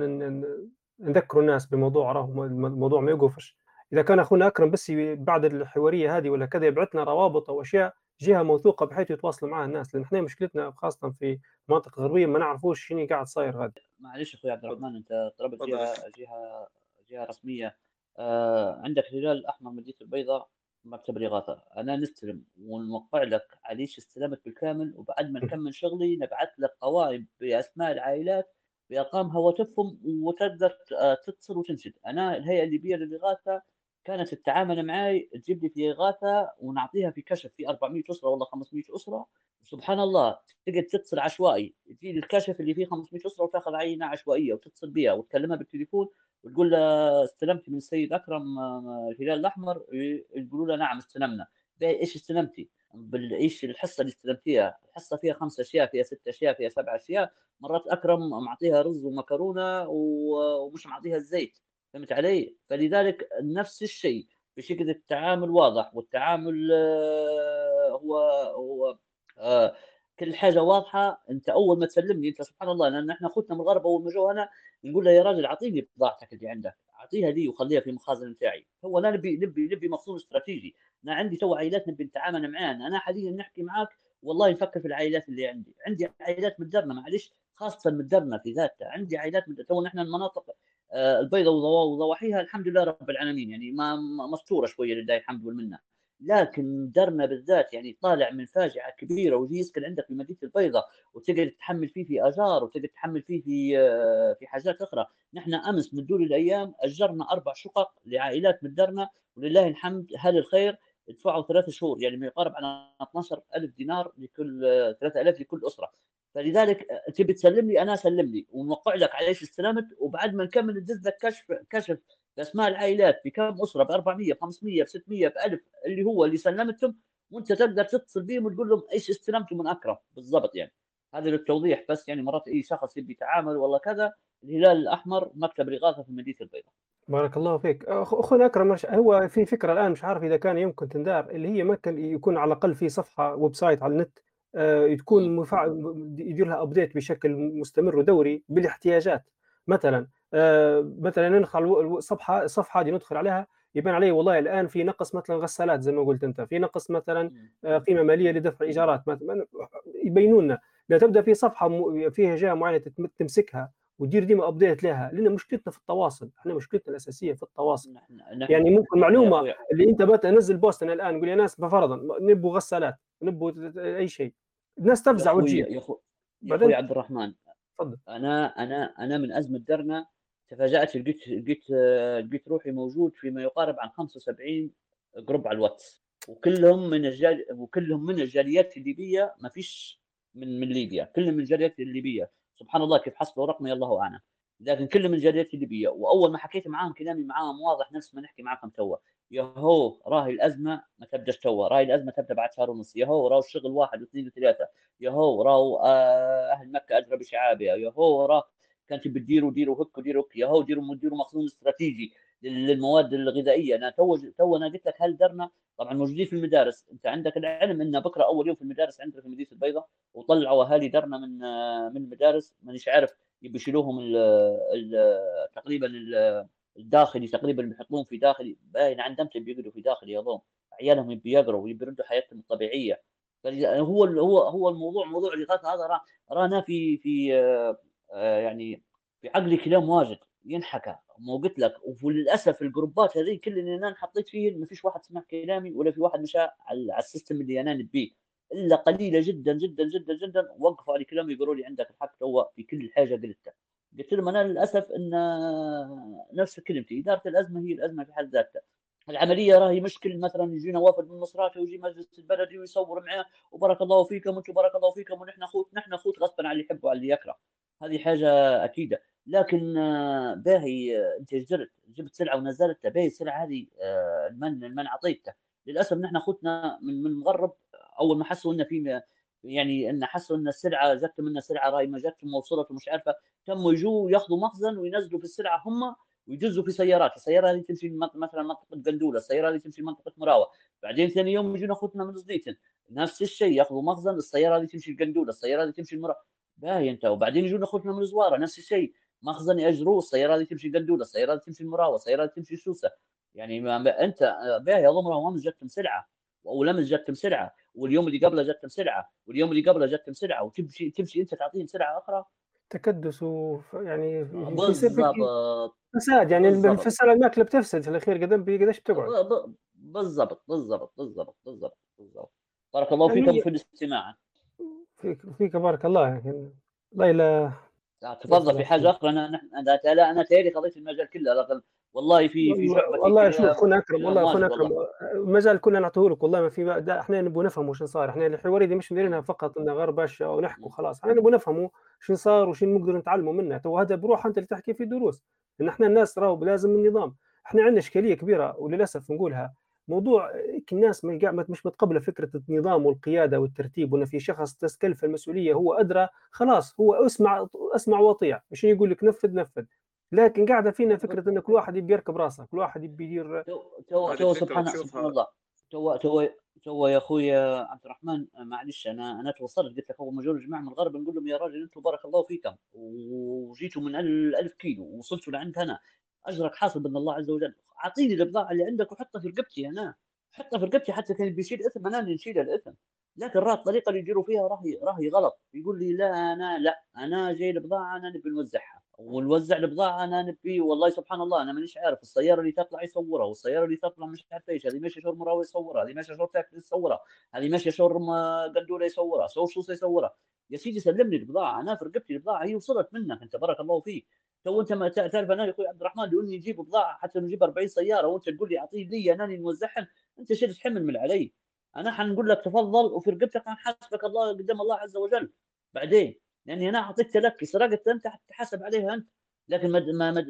A: نذكروا الناس بموضوع راه الموضوع ما يوقفش. إذا كان أخونا أكرم بس بعد الحوارية هذه ولا كذا يبعث لنا روابط أو أشياء جهة موثوقة بحيث يتواصلوا معها الناس. لأن إحنا مشكلتنا خاصة في المناطق الغربيه ما نعرفوش شنو قاعد صاير غادي
C: معلش أخوي عبد الرحمن أنت طلبت جهه جهه جهة رسمية. آه عندك الهلال الاحمر مدينة البيضاء مكتب الإغاثة. أنا نستلم ونوقع لك عليش استلمت بالكامل وبعد ما <laughs> نكمل شغلي نبعث لك قوائم بأسماء العائلات بارقام هواتفهم وتقدر آه، تتصل وتنشد. أنا الهيئة الليبيه للإغاثة كانت تتعامل معي تجيب لي في إغاثة ونعطيها في كشف في 400 أسرة ولا 500 أسرة. سبحان الله تقعد تتصل عشوائي. تجي الكشف اللي فيه 500 أسرة وتاخذ عينة عشوائية وتتصل بها وتكلمها بالتليفون وتقول له استلمت من السيد أكرم آه، الهلال الأحمر. يقولوا له نعم استلمنا. إيش استلمتي؟ بالايش الحصة اللي استلمتيها الحصة فيها خمس أشياء فيها ست أشياء فيها سبع أشياء. مرات أكرم معطيها رز ومكرونة ومش معطيها الزيت. فهمت علي؟ فلذلك نفس الشيء بشكل التعامل واضح والتعامل آه، هو هو آه، كل حاجة واضحة. أنت أول ما تسلمني أنت سبحان الله لأن إحنا أخوتنا من الغرب أول ما جو هنا نقول له يا راجل أعطيني بضاعتك اللي عندك أعطيها لي وخليها في المخازن بتاعي. هو لا نبي نبي نبي مخزون استراتيجي. أنا عندي تو عائلات نبي نتعامل معاها أنا حاليا نحكي معاك والله نفكر في العائلات اللي عندي. عندي عائلات متضررة معلش خاصة متضررة في ذاتها. عندي عائلات تو نحن المناطق آه، البيضاء وضواحيها الحمد لله رب العالمين يعني ما مستورة شوية لله الحمد والمنة. لكن درنا بالذات يعني طالع من فاجعة كبيرة ويجي يسكن عندك في مدينة البيضاء وتقدر تحمل فيه في اجار وتقدر تحمل فيه في آه، في حاجات أخرى، نحن أمس من دول الأيام أجرنا أربع شقق لعائلات من درنا ولله الحمد هل الخير؟ ادفعوا ثلاث شهور يعني ما يقارب على 12000 دينار لكل 3000 لكل أسرة. فلذلك تبي تسلم لي أنا اسلم لي ونوقع لك على إيش استلمت؟ وبعد ما نكمل ندز لك كشف كشف بأسماء العائلات بكم أسرة؟ ب 400 ب 500 ب 600 ب 1000 اللي هو اللي سلمتهم. وأنت تقدر تتصل بهم وتقول لهم إيش استلمتوا من أكرم؟ بالضبط يعني. هذا للتوضيح بس يعني مرات أي شخص يبي يتعامل والله كذا الهلال الأحمر مكتب الإغاثة في مدينة البيضاء.
A: بارك الله فيك. اخونا اكرم هو في فكرة الآن مش عارف إذا كان يمكن تندار اللي هي ممكن يكون على الأقل في صفحة website على النت آه، تكون مفعل يدير لها update بشكل مستمر ودوري بالاحتياجات. مثلا آه، مثلا ندخل الصفحه الصفحه هذه ندخل عليها يبان علي والله الآن في نقص مثلا غسالات زي ما قلت أنت في نقص مثلا آه، قيمة مالية لدفع إيجارات مثلا يبينوا لنا لا تبدأ في صفحة فيها جهه معينة تمسكها ودير ديما update لها لأن مشكلتنا في التواصل إحنا مشكلتنا الأساسية في التواصل. يعني ممكن معلومة اللي أنت بتنزل post أنا الآن قول يا ناس فرضا نبوا غسالات نبوا أي شيء. الناس تفزع وتجيب
C: يا أخوي يا أخوي عبد الرحمن تفضل. أنا أنا أنا من أزمة درنا تفاجأت لقيت لقيت لقيت روحي موجود فيما يقارب عن 75 group على الواتس. وكلهم من الجال وكلهم من الجاليات الليبيه ما فيش من من ليبيا. كلهم من الجاليات الليبيه سبحان الله كيف حصلوا رقمي الله أعلم. لكن كلهم من الجاليات الليبيه وأول ما حكيت معاهم كلامي معاهم واضح نفس ما نحكي معاكم توا. يهو راهي الأزمة ما تبدأش توا. راهي الأزمة تبدأ بعد شهر ونص. يهو راهو الشغل واحد واثنين وثلاثة. يهو راهو آه، أهل مكة أجرى بشعابها. يهو راه كانت بتديروا ديروا هيك وديروا هيك يا هو ديروا ديروا مخزون استراتيجي. للمواد الغذائية. أنا تو تو أنا قلت لك هل درنا؟ طبعا موجودين في المدارس. أنت عندك العلم ان بكره أول يوم في المدارس عندنا في مدينة البيضاء وطلعوا أهالي درنا من من المدارس. مانيش عارف بيشيلوهم تقريبا الداخلي تقريبا بيحطوهم في داخلي. باين عندهم بيقعدوا في داخلي اظن عيالهم بيقروا ويبردوا حياتهم الطبيعية. هو هو هو الموضوع موضوع الاغاثه هذا رانا في في آه، يعني في عقلي كلام واجد. ينحكى. مو قلت لك وللأسف الجروبات هذه كل اللي أنا حطيت فيه ما فيش واحد سمع كلامي ولا في واحد مشى على ال system اللي أنا نبيه. إلا قليلة جدا جدا جدا جدا وقفوا على كلامي يقولوا لي عندك الحق تو في كل حاجة قلتها. قلت لهم أنا للأسف إن نفس كلمتي. إدارة الأزمة هي الأزمة في حد ذاتها. العملية راهي مشكل مثلا يجينا وافد من مصراتة ويجي مجلس البلدي ويصور معاه وبارك الله فيكم وأنتم بارك الله فيكم ونحن أخوت نحن أخوت غصبا عن اللي يحب وعن اللي يكره. هذه حاجة أكيدة. لكن آه، باهي آه، انت جرت جبت سلعة ونزلتها باهي السلعة هذه آه، المن المن عطيتها. للأسف نحن أخوتنا من من المغرب أول ما حسوا إن في يعني إن حسوا إن السلعة جت منا سلعة راي ما جتهم وصلت ومش عارفة تموا يجوا ياخذوا مخزن وينزلوا في السلعة هم ويجزوا في سيارات. السيارة هذه تمشي مثلا منطقة قندولة السيارة هذه تمشي منطقة مراوة. بعدين ثاني يوم يجون أخوتنا من زديتن نفس الشيء ياخذوا مخزن السيارة هذه تمشي القندولة السيارة هذه تمشي المراوة. باهي أنت. وبعدين يجون أخوتنا من زوارة نفس الشيء. مخزن ياجروه السيارة هذه تمشي قندولة السيارة هذه تمشي المراوه السيارة هذه تمشي سوسة. يعني ما أنت باهي اظن ما جتهم سلعه ولمس جتهم سلعه واليوم اللي قبله جتهم سلعه واليوم اللي قبله جتهم سلعه وتمشي تمشي أنت تعطيهم سلعه أخرى.
A: تكدس يعني
C: بالضبط.
A: فساد يعني الفساد الماكلة بتفسد في الأخير قدام قديش بتقعد؟
C: بالضبط بالضبط بالضبط بالضبط بالضبط. بارك الله يعني فيكم في الاستماع.
A: فيك فيك بارك الله يعني. الله
C: تفضل في حاجة أخرى. أنا أنا أنا, تهيألي قضيت المجال كله والله في في
A: شعبة والله شوف اخونا أكرم والله اخونا أكرم. المجال كله نعطيه لك والله ما في إحنا نبغى نفهم شنو صار. إحنا الحواريه دي مش مديرينها فقط إنه غير باش ونحكوا خلاص إحنا نبغى نفهموا شنو صار وشنو نقدر نتعلموا منه. تو هذا بروح أنت اللي تحكي في دروس. ان إحنا الناس راهو لازم النظام. إحنا عندنا إشكالية كبيرة وللأسف نقولها. موضوع الناس مش متقبلة فكرة النظام والقيادة والترتيب وإن في شخص تستكلف المسؤولية هو أدرى خلاص هو أسمع أسمع وأطيع مش يقول لك نفذ نفذ. لكن قاعدة فينا فكرة إن كل واحد يبي يركب راسه كل واحد يبي يدير
C: تو تو, تو سبحان, سبحان الله. تو تو تو يا اخويا عبد الرحمن معلش أنا أنا توصلت قلت لك أول ما جو الجماعة من الغرب نقول لهم يا راجل أنتم بارك الله فيكم وجيتوا من ألف كيلو ووصلتوا لعند هنا أجرك حاصل من الله عز وجل. أعطيني البضاعه اللي عندك وحطها في رقبتي أنا. حطها في رقبتي حتى كان بيشيل اثم أنا اللي نشيل الإثم. لكن راه الطريقة اللي يديروا فيها راهي راهي غلط يقول لي لا أنا لا. أنا جاي البضاعه أنا نبي نوزعها. ونوزع البضاعه أنا نبي والله سبحان الله أنا مانيش عارف. السيارة اللي تطلع يصورها والسيارة اللي تطلع مش عارف إيش هذه ماشية شور مراوي يصورها هذه ماشية شور تاكنس يصورها هذه ماشية شور قندولة يصورها شوصة يصورها. يا سيدي سلمني البضاعه أنا في رقبتي البضاعه هي وصلت منك أنت بارك الله فيك. تو انت ما تعرف أنا يا أخوي عبد الرحمن لو اني أجيب بضاعة حتى نجيب 40 سيارة وانت تقول لي أعطيه لي انني نوزعهم انت شيل تحمل من علي. أنا حنقول لك تفضل وفي رقبتك حنحاسبك الله قدام الله عز وجل. بعدين لاني أنا أعطيت لك سرقت أنت تحاسب عليها أنت. لكن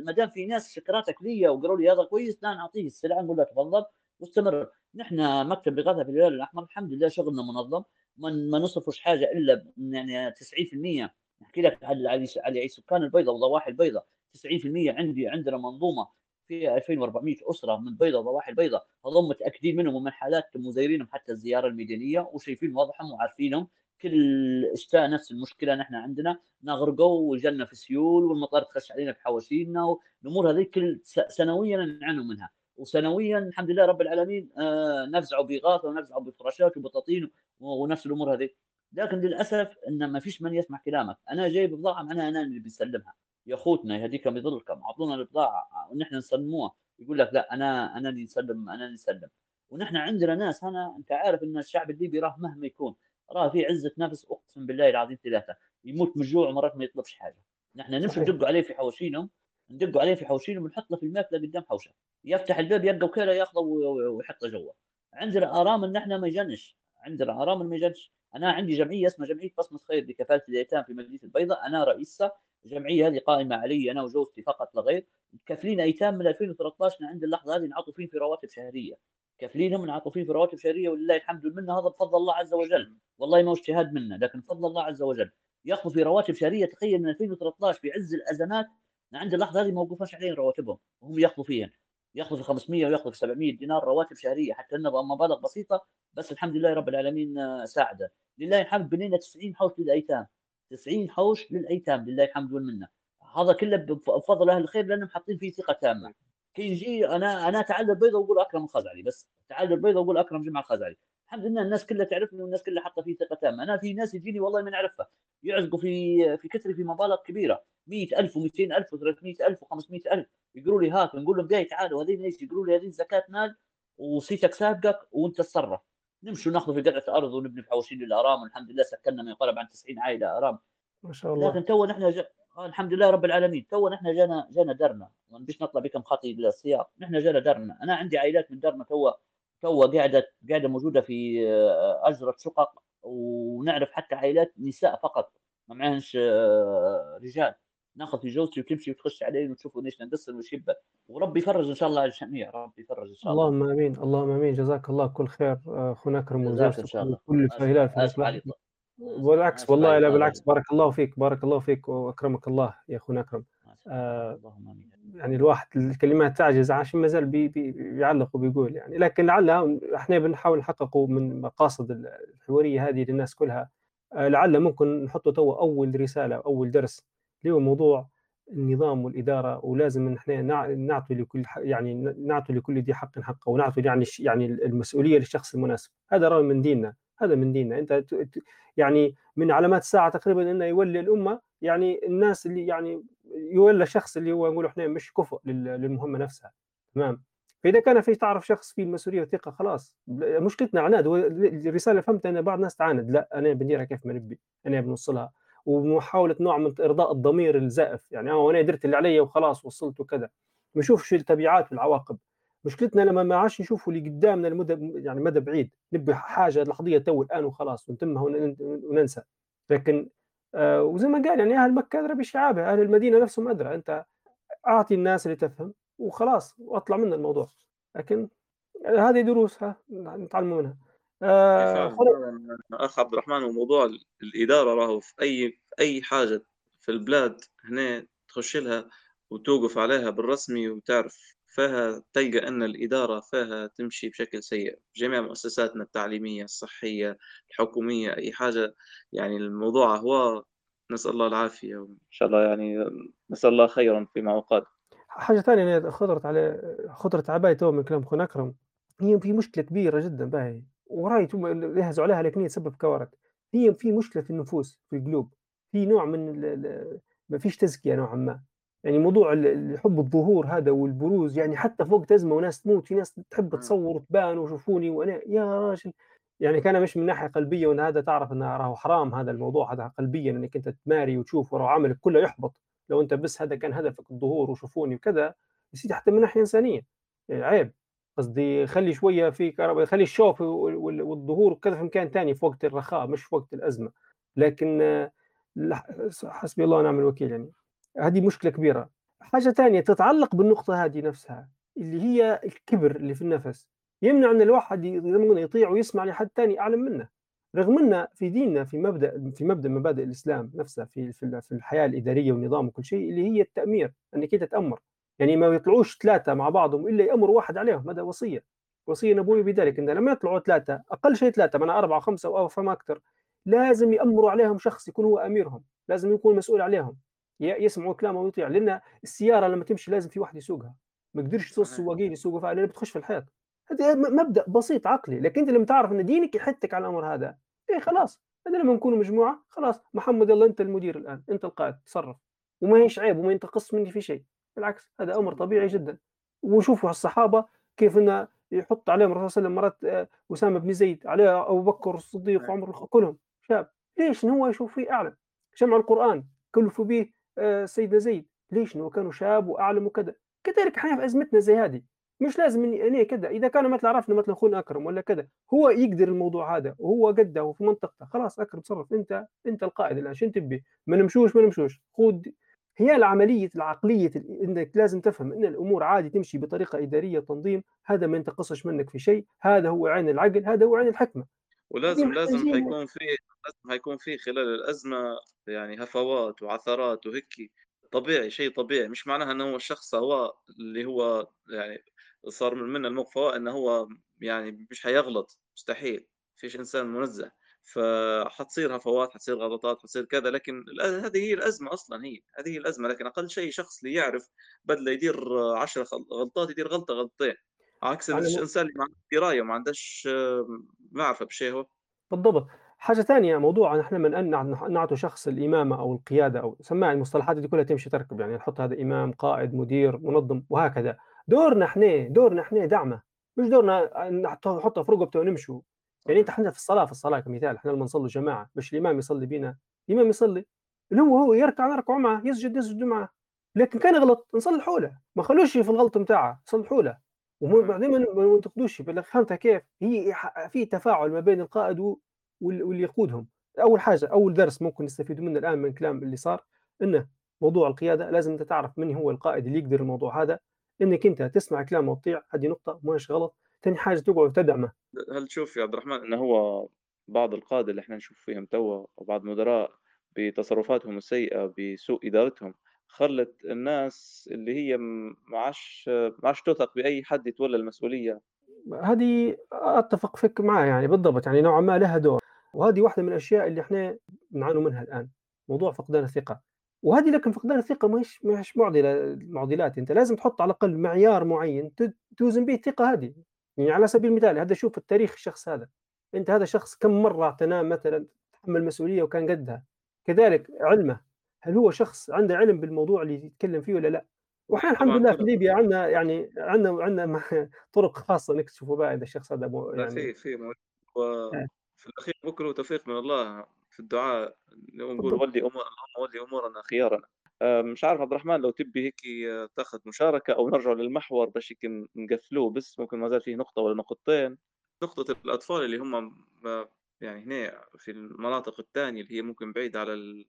C: ما دام في ناس شكراتك لي وقالوا لي هذا كويس لا نعطيه السلعة نقول له تفضل واستمر. نحن مكتب بغاثة في الهلال الأحمر الحمد لله شغلنا منظم ما نصرفش حاجة إلا يعني 90% نحكي لك على على سكان البيضاء وضواحي البيضاء 90% عندي عندنا منظومة فيها 2400 أسرة من بيضاء وضواحي البيضاء هذول متأكدين منهم ومن حالات مزيرينهم حتى الزيارة الميدانية وشايفين وضعهم وعارفينهم. كل اشتاء نفس المشكلة نحن عندنا. نغرقوا وجلنا في سيول والمطار تخش علينا في حواشينا والأمور هذه كل سنويا نعانوا منها. وسنويا الحمد لله رب العالمين آه نفزعوا بغاثة ونفزعوا بفراشات وبطاطين ونفس الأمور هذه. لكن للأسف إن ما فيش من يسمع كلامك. أنا جايب بضاعه معناها أنا اللي بسلمها يا أخوتنا يهديكم يضلكم أعطونا البضاعة ونحن نسلموها. يقول لك لا أنا أنا اللي نسلم أنا اللي نسلم. ونحن عندنا ناس هنا أنت عارف إن الشعب الليبي راه مهما يكون راه في عزة نفس أقسم بالله العظيم ثلاثة. يموت من الجوع ومرات ما يطلبش حاجة. نحن نمشي ندق عليه في حواشينهم ندق عليه في حواشينهم ونحط له في الماكلة قدام حوشه. يفتح الباب يلقى وكيله ياخذه ويحطه جوا. عندنا ارامل نحن ما يجنش. عندنا ارامل ما يجنش. أنا عندي جمعية اسمها جمعية بصمة خير لكفاله اليتام في مدينة البيضاء. أنا رئيسها الجمعيه هذه قائمة علي أنا وزوجتي فقط لا غير. مكفلين ايتام من 2013 عند اللحظة هذه نعطوا فيه في رواتب شهرية. كفلينهم نعطوا فيه في رواتب شهرية ولله الحمد والمنه هذا بفضل الله عز وجل. والله ما اجتهاد منا لكن بفضل الله عز وجل. ياخذوا في رواتب شهرية تخيل من 2013 في عز الأزمات. عند اللحظة هذه موقوفاش عليهم رواتبهم وهم ياخذوا فيها ياخذوا في 500 وياخذوا في 700 دينار رواتب شهرية حتى إنه مبالغ بسيطة بس الحمد لله رب العالمين آه، ساعده. لله الحمد بنينا 90 حوش للأيتام 90 حوش للأيتام لله الحمد والمنة. هذا كله بفضل أهل الخير لأنهم حاطين فيه ثقة تامة. كي يجي أنا أنا تعال البيضه وأقول أكرم الخزعلي بس تعال البيضه وأقول أكرم جمعة الخزعلي الحمد لله الناس كلها تعرفني والناس كلها حاطة فيه ثقة تامة. أنا في ناس يجيني والله ما نعرفها. يعزقوا في في كثري في مبالغ كبيرة. 100000 و200000 و300000 و500000 يقولوا لي هات نقول لهم جاي تعالوا هذين إيش؟ يقولوا لي هذين زكاة مال وصيتك سابقك وأنت تصرف. نمشي وناخذ في قطعة أرض ونبني بحوشين للأرامل والحمد لله سكننا ما يقارب عن 90 عائلة أرامل.
A: ما شاء الله.
C: لكن تو نحن ج... آه الحمد لله رب العالمين تو نحن جانا جانا درنا ما نبيش نطلع بكم خاطي السياق. نحن جانا درنا أنا عندي عائلات من درنا تو تو قاعدة قاعدة موجودة في آه، أجرة شقق ونعرف حتى عائلات نساء فقط ما معهنش آه، رجال. ناخذ في جوزتي وتمشي وتخش علي وتشوفوا ليش نقصر وشبه وربي يفرج إن شاء الله على الجميع. ربي يفرج إن شاء الله.
A: اللهم آمين اللهم آمين. جزاك الله كل خير أخونا
C: أكرم إن شاء الله.
A: كل الهلال في. بالعكس والله لا بالعكس. بارك الله فيك بارك الله فيك وأكرمك الله يا أخونا أكرم. آه،
C: اللهم آمين.
A: يعني الواحد الكلمات تعجز عشان ما زال بي بي بيعلق وبيقول يعني. لكن لعل إحنا بنحاول نحققه من مقاصد الحوارية هذه للناس كلها. آه، لعل ممكن نحطه تو أول رسالة أول درس اللي هو موضوع النظام والإدارة ولازم إحنا نع- نعطي لكل يعني نعطي لكل ذي حق حقه ونعطي يعني يعني المسؤولية للشخص المناسب. هذا رأي من ديننا هذا من ديننا. أنت يعني من علامات الساعة تقريبا إنه يولي الأمة يعني الناس اللي يعني يولى شخص اللي هو نقول إحنا مش كفؤ لل- للمهمة نفسها تمام؟ فإذا كان في تعرف شخص فيه المسؤولية والثقة خلاص. مشكلتنا عناد الرسالة فهمتها إن بعض الناس تعاند لا أنا بنديرها كيف ما نبي أنا بنوصلها. ومحاولة نوع من إرضاء الضمير الزائف يعني آه أنا درت اللي علي وخلاص وصلت وكذا. ما نشوفش التبعات والعواقب. مشكلتنا لما ما عادش نشوفوا اللي قدامنا لمدى يعني مدى بعيد نبي حاجة لحظية تو الآن وخلاص ونتمها ون- وننسى. لكن آه وزي ما قال يعني أهل مكة أدرى بشعابها أهل المدينة نفسهم أدرى. أنت أعطي الناس اللي تفهم وخلاص وأطلع من الموضوع. لكن هذه دروس ها نتعلموا منها آه
B: اخ عبد الرحمن وموضوع الإدارة راهو في أي في أي حاجة في البلاد هنا تخش لها وتوقف عليها بالرسمي وتعرف فيها تلقى أن الإدارة فيها تمشي بشكل سيء. جميع مؤسساتنا التعليمية الصحية الحكومية أي حاجة يعني الموضوع هو نسأل الله العافية وإن شاء الله يعني نسأل الله خيرا فيما اوقات
A: حاجة ثانية أنا خطرت على خطرت بالي تو من كلام أخونا أكرم. هي في مشكلة كبيرة جدا باهي. وراي تو يهزوا عليها لكن هي تسبب كوارث. هي في مشكلة في النفوس في القلوب. في نوع من ما فيش تزكية نوعا ما. يعني موضوع حب الظهور هذا والبروز يعني حتى فوق ازمه وناس تموت في ناس تحب. تصور وتبان وشوفوني وأنا يا راجل. يعني كان مش من ناحية قلبية وان هذا تعرف انه راهو حرام هذا الموضوع هذا قلبيا إنك أنت تماري وتشوف وراه عملك كله يحبط. لو أنت بس هذا كان هدفك الظهور وشوفوني وكذا يا حتى من ناحية إنسانية. يعني عيب. قصدي خلي شوية في كهرباء خلي الشوف وال- وال- والظهور وكذا في مكان ثاني في وقت الرخاء مش في وقت الأزمة. لكن آه، حسبي الله ونعم الوكيل يعني. هذه مشكلة كبيرة. حاجة ثانية تتعلق بالنقطة هذه نفسها اللي هي الكبر اللي في النفس. يمنع أن الواحد يطيع ويسمع لحد ثاني أعلم منه. رغم ان في ديننا في مبدأ في مبدأ مبادئ الإسلام نفسها في في الحياة الإدارية والنظام وكل شيء اللي هي التأمير أنك أنت تأمر. يعني ما يطلعوش ثلاثة مع بعضهم إلا يأمر واحد عليهم هذا وصية. وصية نبوية بذلك إن لما يطلعوا ثلاثة أقل شيء ثلاثة معنا أربعة خمسة أو فما أكثر لازم يأمروا عليهم شخص يكون هو أميرهم لازم يكون مسؤول عليهم. يسمعوا كلامه ويطيع. لأن السيارة لما تمشي لازم في واحد يسوقها. ما يقدرش
B: صحيح.
A: السواقين يسوقوا فيها لأن بتخش في الحيط. هذا مبدأ بسيط عقلي. لكن أنت لما تعرف إن دينك يحثك على الأمر هذا إيه خلاص. هذا لما نكونوا مجموعة خلاص. محمد يلا أنت المدير الآن. أنت القائد. تصرف. وما هيش عيب وما ينتقص مني في شيء. بالعكس هذا أمر طبيعي جدا. وشوفوا الصحابة كيف إنه يحط عليهم الرسول صلى الله عليه وسلم مرات آه، اسامه بن زيد عليه أبو بكر الصديق
B: نعم.
A: وعمر الخ- كلهم شاب. ليش؟ هو يشوف فيه اعلم جمع القرآن. كلفوا به آه، سيدنا زيد. ليش؟ انه كانوا شاب وأعلم وكذا. كذلك إحنا في أزمتنا زي هذه. مش لازم اني أنا كذا. إذا كان مثلا عرفنا مثلا أخونا أكرم ولا كذا هو يقدر الموضوع هذا. وهو قده وفي منطقته. خلاص أكرم تصرف. أنت أنت القائد الآن. شو تبي؟ ما نمشوش ما نمشوش. خذ. هي العملية العقلية ال- إنك لازم تفهم إن الأمور عادي تمشي بطريقة إدارية تنظيم هذا ما ينتقصش منك في شيء. هذا هو عين العقل هذا هو عين الحكمة.
B: ولازم لازم حيكون في لازم حيكون في خلال الأزمة يعني هفوات وعثرات وهيك طبيعي شيء طبيعي. مش معناها إنه هو الشخص هو اللي هو يعني صار من من الموقف هو إنه هو يعني مش حيغلط. مستحيل. فيش إنسان منزه. فحتصير هفوات حتصير غلطات حتصير كذا. لكن هذه هي الأزمة أصلا هي. هذه هي الأزمة. لكن أقل شيء شخص اللي يعرف بدل يدير عشرة خل- غلطات يدير غلطة غلطتين. عكس الإنسان اللي ما عنده دراية وما عندهش آه، معرفة بشيء هو
A: بالضبط. حاجة ثانية موضوع إحنا لمّا نع نع نعطوا شخص الإمامة أو القيادة أو سمّاها المصطلحات دي كلها تمشي تركب، يعني نحط هذا إمام، قائد، مدير، منظم وهكذا. دورنا إحنا دورنا إحنا دعمة، مش دورنا نحط نحطه في رقبته ونمشوا. يعني
B: صحيح
A: إحنا في الصلاة في الصلاة كمثال إحنا لمّا نصلّوا جماعة مش الإمام يصلي بينا، الإمام يصلي، اللي هو هو يركع نركعوا معه، يسجد نسجدوا معه، لكن كان يغلط نصلحوا له، ما نخلوش في الغلط بتاعه، نصلحوا له. وم
B: صحيح
A: بعدين ما بل فهمتها كيف؟ هي في تفاعل ما بين القائد واللي يقودهم. أول حاجة أول درس ممكن نستفيدوا منه الآن من الكلام اللي صار، إنه موضوع القيادة لازم أنت تعرف من هو القائد اللي يقدر الموضوع هذا، إنك أنت تسمع كلامه وتطيع، هذه نقطة ماهيش غلط. تاني حاجة تقعد وتدعمه.
B: هل تشوف يا عبد الرحمن إنه هو بعض القادة اللي إحنا نشوف فيهم توا وبعض المدراء بتصرفاتهم السيئة بسوء إدارتهم خلت الناس اللي هي م- ما عادش ما عادش تثق بأي حد يتولى المسؤولية.
A: هذه أتفق فيك معاه يعني بالضبط، يعني نوعًا ما لها دور، وهذه واحدة من الأشياء اللي إحنا نعانوا منها الآن، موضوع فقدان الثقة، وهذه لكن فقدان الثقة ماهيش ماهيش معضلة معضلات، أنت لازم تحط على الأقل معيار معين توزن به الثقة هذه، يعني على سبيل المثال هذا شوف التاريخ الشخص هذا، أنت هذا الشخص كم مرة اعتناه مثلًا تحمل مسؤولية وكان قدها، كذلك علمه، هل هو شخص عنده علم بالموضوع اللي يتكلم فيه والّا لأ؟ وإحنا الحمد لله في ليبيا عندنا يعني عندنا عندنا <laughs> طرق خاصة نكتشفوا بها إذا الشخص هذا مو
B: لا
A: يعني
B: في في موجود.
A: آه،
B: وفي الأخير بكرة توفيق من الله في الدعاء.
A: بالضبط.
B: ولي أمور اللهم ولي أمورنا خيارنا. آه، مش عارف عبد الرحمن لو تبي هيك آه، تاخذ مشاركة أو نرجع للمحور باش هيك نقفلوه بس ممكن ما زال فيه نقطة ولا نقطتين. نقطة الأطفال اللي هم يعني هنا في المناطق الثانية اللي هي ممكن بعيدة على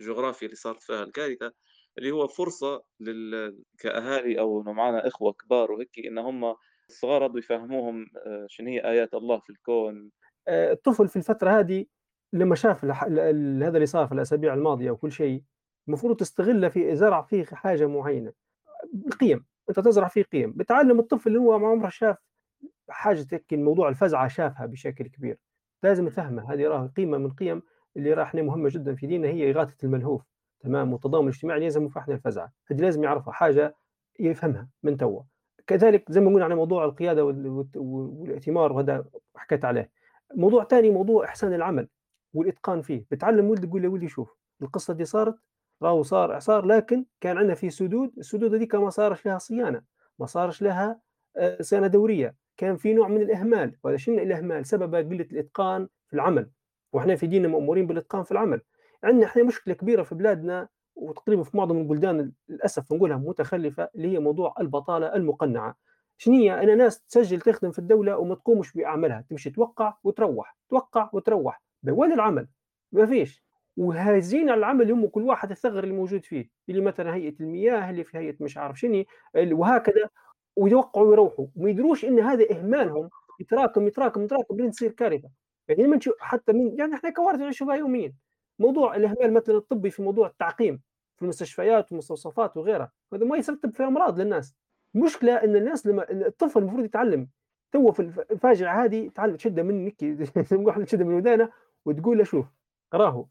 B: الجغرافيا اللي صارت فيها. الكارثة اللي هو فرصة لل... كأهالي أو إنه معنا إخوة كبار وهيك إن هم الصغار هذول يفهموهم آه، شنو هي آيات الله في الكون.
A: آآ الطفل في الفترة هذه لمّا شاف ال ال هذا اللي صار في الأسابيع الماضية وكل شيء، المفروض تستغله في زرع فيه حاجة معينة، القيم، أنت تزرع فيه قيم، بتعلم الطفل اللي هو ما عمره شاف حاجة هيك الموضوع الفزعة شافها بشكل كبير، لازم تفهمه هذه راه قيمة من القيم اللي راه إحنا مهمة جدًا في ديننا هي إغاثة الملهوف، تمام، والتضامن الاجتماعي اللي يلزم فيه إحنا الفزعة، هذه لازم يعرفها حاجة يفهمها من توا، كذلك زي ما قلنا على موضوع والت والائتمار وهذا حكيت عليه، موضوع تاني موضوع إحسان العمل والإتقان فيه، بتعلم ولدك تقول له ولدي شوف القصة دي صارت راهو صار إعصار لكن كان عندنا في سدود، السدود هذيك ما صارش لها صيانة، ما صارش لها آآ صيانة دورية. كان في نوع من الإهمال، وهذا شنو الإهمال؟ سببه قلة الإتقان في العمل، وإحنا في ديننا مأمورين بالإتقان في العمل، عندنا إحنا مشكلة كبيرة في بلادنا وتقريبًا في معظم البلدان للأسف نقولها متخلفة اللي هي موضوع البطالة المقنعة، هي؟ أنا ناس تسجل تخدم في الدولة وما تقومش بأعمالها، تمشي توقّع وتروّح، توقّع وتروّح، وين العمل؟ ما فيش، وهازين على العمل هم كل واحد الثغر اللي موجود فيه، اللي مثلًا هيئة المياه، اللي في هيئة مش عارف شنو، وهكذا. ويوقعوا ويروحوا. وما يدروش إن هذا إهمالهم. يتراكم يتراكم يتراكم لين تصير كارثة. يعني لما نشوف حتى من يعني إحنا كوارث بها يوميا. موضوع الإهمال مثلا الطبي في موضوع التعقيم في المستشفيات والمستوصفات وغيرها هذا ما يسبب في أمراض للناس. المشكلة إن الناس لما الطفل المفروض يتعلم تو في الف- الفاجعة هذه تعلم تشده من نكي <laughs> تشده من ودانه وتقول له شوف راهو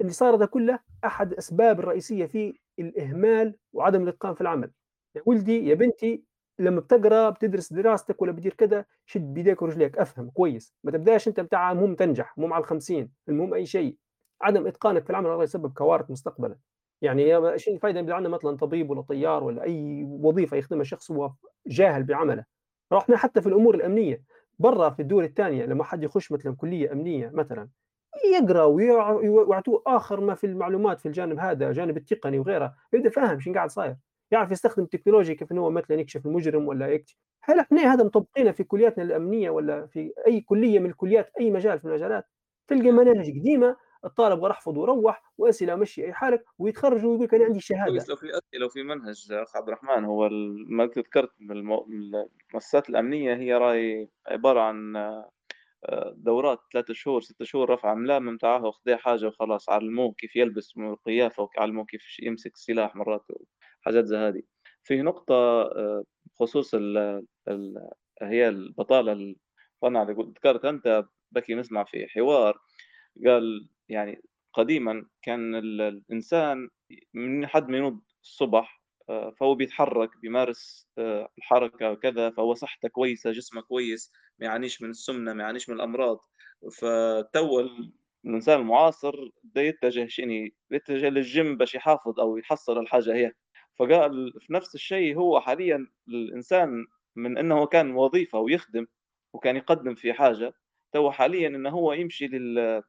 A: اللي صار ده كله أحد الاسباب الرئيسية فيه الإهمال وعدم الإتقان في العمل. يا ولدي يا بنتي لما بتقرأ بتدرس دراستك ولا بدير كذا شد بيديك ورجليك أفهم كويس. ما تبدأش أنت بتاع المهم تنجح المهم على الخمسين المهم أي شيء. عدم إتقانك في العمل راح يسبب كوارث مستقبلا. يعني شو الفائده يبقى عندنا مثلا طبيب ولا طيار ولا أي وظيفة يخدمها شخص هو جاهل بعمله. رحنا حتى في الأمور الأمنية. برا في الدول الثانية لما حد يخش مثلا كلية أمنية مثلا يقرأ ويع- ويعطوه آخر ما في المعلومات في الجانب هذا الجانب التقني وغيره يبدأ فاهم شو قاعد صاير. يعرف يستخدم التكنولوجيا كيف إنه هو مثلا يكشف المجرم ولا يكشف هل إحنا هذا مطبقينه في كلياتنا الأمنية ولا في أي كلية من الكليات أي مجال في المجالات. تلقى مناهج قديمة الطالب راح احفظ وروح وأسئلة مشي أي حالك ويتخرج ويقول لك أنا عندي شهادة.
B: كويس لو في أسئلة لو في منهج أخ عبد الرحمن هو ما ذكرت من من المؤسسات الأمنية هي راي عبارة عن آآ دورات 3 شهور، 6 شهور رفع أملام متاعها وخذا حاجة وخلاص، علموه كيف يلبس قيافة وعلموه كيف يمسك السلاح مرات. وحاجات زي هذه. فيه نقطة آآ بخصوص ال هي البطالة قلت ذكرت أنت بكي نسمع في حوار قال يعني قديمًا كان ال الإنسان من حد ما ينوض الصبح آآ فهو بيتحرك، بيمارس آآ الحركة وكذا، فهو صحته كويسة، جسمه كويس، ما يعانيش من السمنة، ما يعانيش من الأمراض. فتوا ال الإنسان المعاصر بده يتجه شنو، يتجه للgym باش يحافظ أو يحصل الحاجة هي. فقال في نفس الشيء هو حاليًا الإنسان من إنه كان وظيفة ويخدم وكان يقدّم في حاجة، توا حاليًا إنه هو يمشي لل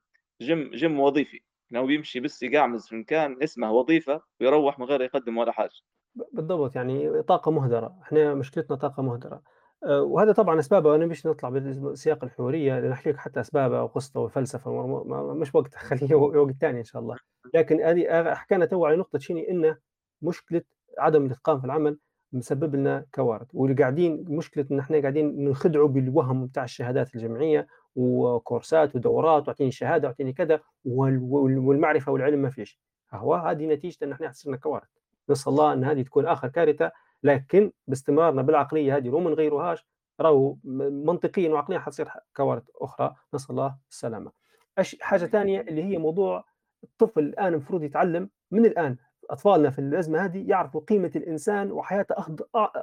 B: gym gym وظيفي، إنه هو بيمشي بس يقعمز في مكان اسمه وظيفة ويروّح من غير يقدّم ولا حاجة.
A: ب بالضبط، يعني طاقة مُهدرة، إحنا مشكلتنا طاقة مُهدرة. آآ وهذا طبعًا أسبابه أنا مش نطلع بالسياق الحوارية لنحكي لك حتى أسبابها وقصته وفلسفة و ما مش وقتها <laughs> خليه وقت تاني إن شاء الله. <laughs> لكن هذه حكينا توا على نقطة شنو إن مشكلة عدم الإتقان في العمل مسبب لنا كوارث، واللي قاعدين مشكلة إن إحنا قاعدين ننخدعوا بالوهم بتاع الشهادات الجامعية وكورسات ودورات واعطيني شهادة واعطيني كذا وال وال والمعرفة والعلم ما فيش. هو هذه نتيجة إن إحنا صرنا كوارث. نسأل الله أن هذه تكون آخر كارثة، لكن باستمرارنا بالعقلية هذه لو ما نغيروهاش راهو منطقيًا وعقليًا حتصير كوارث أخرى، نسأل الله السلامة. أش حاجة تانية اللي هي موضوع الطفل الآن المفروض يتعلم من الآن، أطفالنا في الأزمة هذه يعرفوا قيمة الإنسان وحياته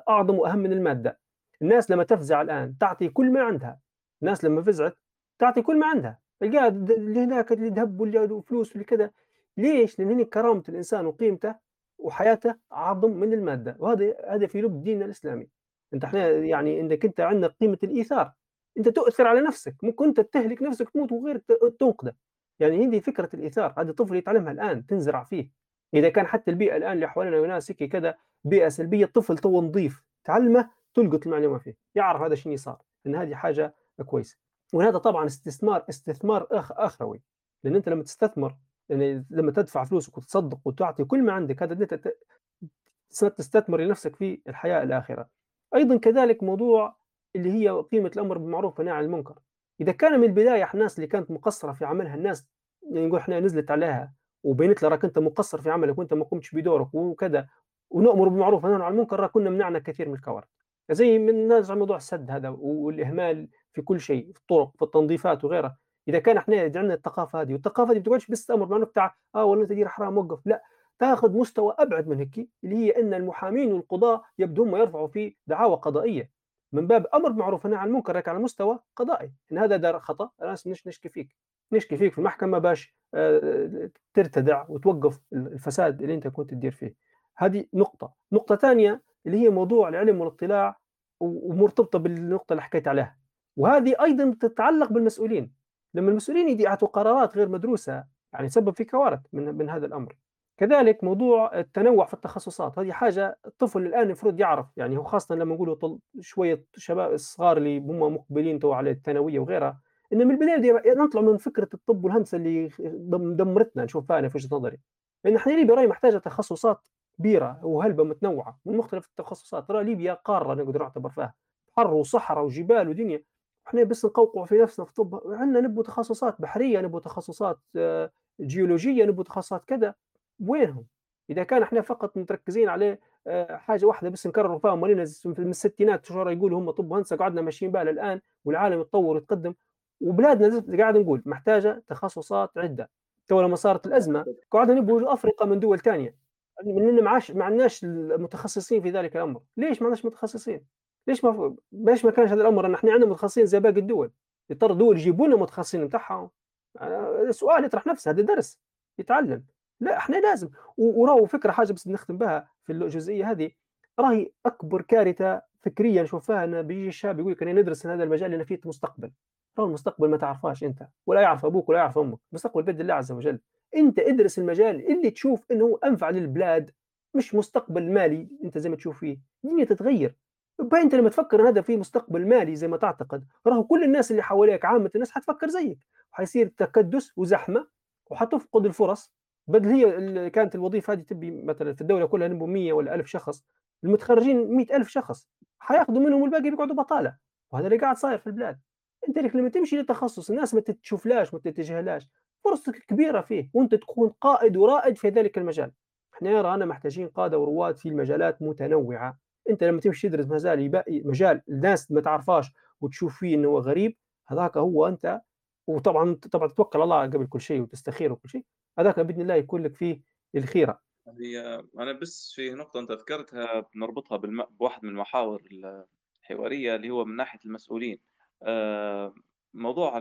A: أعظم وأهم من المادة. الناس لما تفزع الآن تعطي كل ما عندها، الناس لما فزعت تعطي كل ما عندها، تلقاها اللي هناك اللي ذهب واللي فلوس واللي كذا، ليش؟ لأن هني كرامة الإنسان وقيمته وحياته أعظم من المادة، وهذا هذا في لب ديننا الإسلامي. أنت إحنا يعني إنك أنت عندك قيمة الإيثار، أنت تؤثر على نفسك، ممكن أنت تهلك نفسك تموت وغيرك تنقذه. يعني هذه فكرة الإيثار، هذا الطفل يتعلمها الآن، تنزرع فيه. إذا كان حتى البيئة الآن اللي حوالينا وناس هيك كذا بيئة سلبية، الطفل توا نضيف، تعلمه تلقط المعلومة فيه، يعرف هذا شنو صار، إن هذه حاجة كويسة. وهذا طبعًا استثمار استثمار أخ أخروي، لأن أنت لما تستثمر يعني لما تدفع فلوسك وتصدق وتعطي كل ما عندك هذا أنت ت س تستثمر لنفسك في الحياة الآخرة. أيضًا كذلك موضوع اللي هي قيمة الأمر بالمعروف والنهي عن المنكر. إذا كان من البداية الناس اللي كانت مقصرة في عملها الناس يعني نقول إحنا نزلت عليها وبينت لها راك أنت مقصر في عملك وأنت ما قمتش بدورك وكذا، ونؤمر بالمعروف. وننهى عن المنكر راه كنا منعنا كثير من الكوارث. زي من نرجع لموضوع السد هذا والإهمال في كل شيء، في الطرق، في التنظيفات وغيرها. إذا كان إحنا عندنا الثقافة هذه، والثقافة هذه ما تقعدش بس تأمر بالمعروف بتاع آه والله دير حرام وقف، لأ، تاخذ مستوى أبعد من هيك، اللي هي أن المحامين والقضاة يبدو هم يرفعوا في دعاوى قضائية، من باب بالمعروف والنهي عن المنكر لكن على مستوى قضائي، إن هذا دار خلاص نش نشكي فيك، نشكي فيك في المحكمة باش آآ ترتدع وتوقف ال الفساد اللي أنت كنت تدير فيه. هذه نقطة. نقطة ثانية اللي هي موضوع العلم والاطلاع و ومرتبطة بالنقطة اللي حكيت عليها، وهذه أيضًا تتعلق بالمسؤولين. لما المسؤولين يعطوا قرارات غير مدروسة يعني تسبب في كوارث من من هذا الأمر. كذلك موضوع التنوع في التخصصات، هذه حاجة الطفل الآن المفروض يعرف، يعني هو خاصةً لما نقولوا طل شوية شباب الصغار اللي هم مقبلين توا على الثانوية وغيرها، إن من البداية دي نطلعوا من فكرة الطب والهندسة اللي دمرتنا نشوفها أنا في وجهة نظري. لأن إحنا ليبيا راهي محتاجة تخصصات كبيرة وهلبة متنوعة من مختلف التخصصات، ترى ليبيا قارة نقدر نعتبر فيها، بحر وصحرا وجبال ودنيا. إحنا بس نقوقعوا في نفسنا في الطب، عندنا نبغوا تخصصات بحرية، نبغوا تخصصات جيولوجية، نبغوا تخصصات كذا، وينهم؟ إذا كان إحنا فقط متركزين على آآ حاجة واحدة بس نكرروا فيها. من الستينات شو يقولوا؟ هم طب وهندسة قعدنا ماشيين بها للآن والعالم يتطور ويتقدم، وبلادنا زي قاعد نقول محتاجة تخصصات عدة. توا لما صارت الأزمة قعدنا نبغوا أفرقة من دول تانية، لأن ما عادش ما عندناش المتخصصين في ذلك الأمر. ليش ما عندناش متخصصين؟ ليش ما ليش ما كانش هذا الأمر إن إحنا عندنا متخصصين زي باقي الدول، يضطر الدول يجيبوا لنا متخصصين بتاعهم. آآ سؤال يطرح نفسه هذا درس يتعلم. لأ إحنا لازم وراهو فكرة حاجة بس نختم بها في الجزئية هذه، راهي أكبر كارثة فكرية نشوفها إن بيجي الشاب يقول لك أنا ندرس هذا المجال لأن فيه مستقبل. راهو المستقبل ما تعرفهاش أنت ولا يعرف أبوك ولا يعرف أمك، المستقبل بيد الله عز وجل. أنت ادرس المجال اللي تشوف إنه هو أنفع للبلاد، مش مستقبل مالي أنت زي ما تشوف فيه. الدنيا تتغير. يبقى أنت لما تفكر هذا فيه مستقبل مالي زي ما تعتقد، راهو كل الناس اللي حواليك عامة الناس حتفكر زيك، وحيصير تكدس وزحمة وحتفقد الفرص. بدل هي كانت الوظيفة هذه تبي مثلًا في الدولة كلها نبغوا 100 والّا 1000 شخص، المتخرجين 100,000 شخص، حياخذوا منهم والباقي بيقعدوا بطالة، وهذا اللي قاعد صاير في البلاد. أنت لك لمّا تمشي لتخصُّص الناس ما تتشوفلاش ما تتجاهلاش، فرصتك كبيرة فيه وأنت تكون قائد ورائد في ذلك المجال. إحنا رانا محتاجين قادة ورواد في المجالات متنوعة، أنت لمّا تمشي تدرس مجال مجال الناس ما تعرفهاش وتشوف فيه هو غريب، هذاك هو أنت وطبعًا طبعًا تتوكل على الله قبل كل شيء وتستخير وكل شيء، هذاك بإذن الله يكون لك فيه الخيرة.
B: هي أنا بس في نقطة أنت ذكرتها بنربطها بواحد من المحاور الحوارية اللي هو من ناحية المسؤولين. آآ موضوع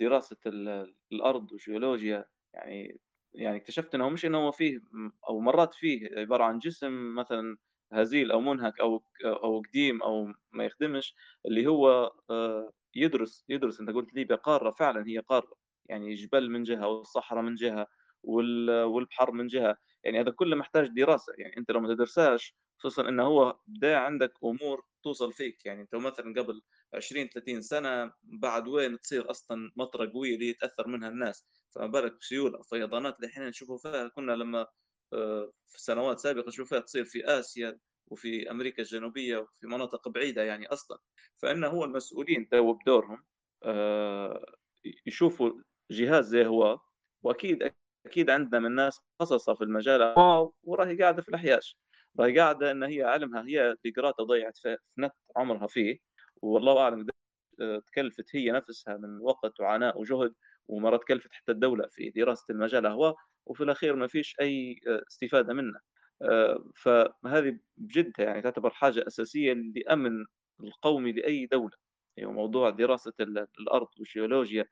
B: دراسة ال الأرض والجيولوجيا يعني يعني اكتشفت إنه مش إنه هو فيه أو مرات فيه عبارة عن جسم مثلًا هزيل أو مُنهك ك أو قديم أو ما يخدمش، اللي هو آآ يدرس يدرس أنت قُلت ليبيا قارة، فعلًا هي قارة، يعني جبال من جهة والصحرا من وال والبحر من جهة، يعني هذا كله محتاج دراسة، يعني أنت لو ما تدرسهاش خصوصًا إنه هو بدأ عندك أمور توصل فيك، يعني أنت مثلًا قبل 20، 30 سنة بعد وين تصير أصلًا مطرة قوية اللي يتأثّر منها الناس، فما بالك بسيول أو فيضانات اللي إحنا نشوفوا فيها كنا لمّا آآ في سنوات سابقة نشوف فيها تصير في آسيا وفي أمريكا الجنوبية وفي مناطق بعيدة يعني أصلًا، فإن هو المسؤولين تو بدورهم آآ يشوفوا جهاز زي هو. وأكيد أكيد عندنا من ناس متخصصة في المجال وراهي قاعدة في الأحياش، قاعدة إن هي علمها هي اللي قراتها وضيعت في نت عمرها فيه، والله قديش آآ تكلفت هي نفسها من وقت وعناء وجهد، ومرات كلفت حتى الدولة في دراسة المجال هو، وفي الأخير ما فيش أي آآ استفادة منه. آآ فهذه بجد يعني تعتبر حاجة أساسية للأمن القومي لأي دولة، يعني موضوع دراسة ال الأرض والجيولوجيا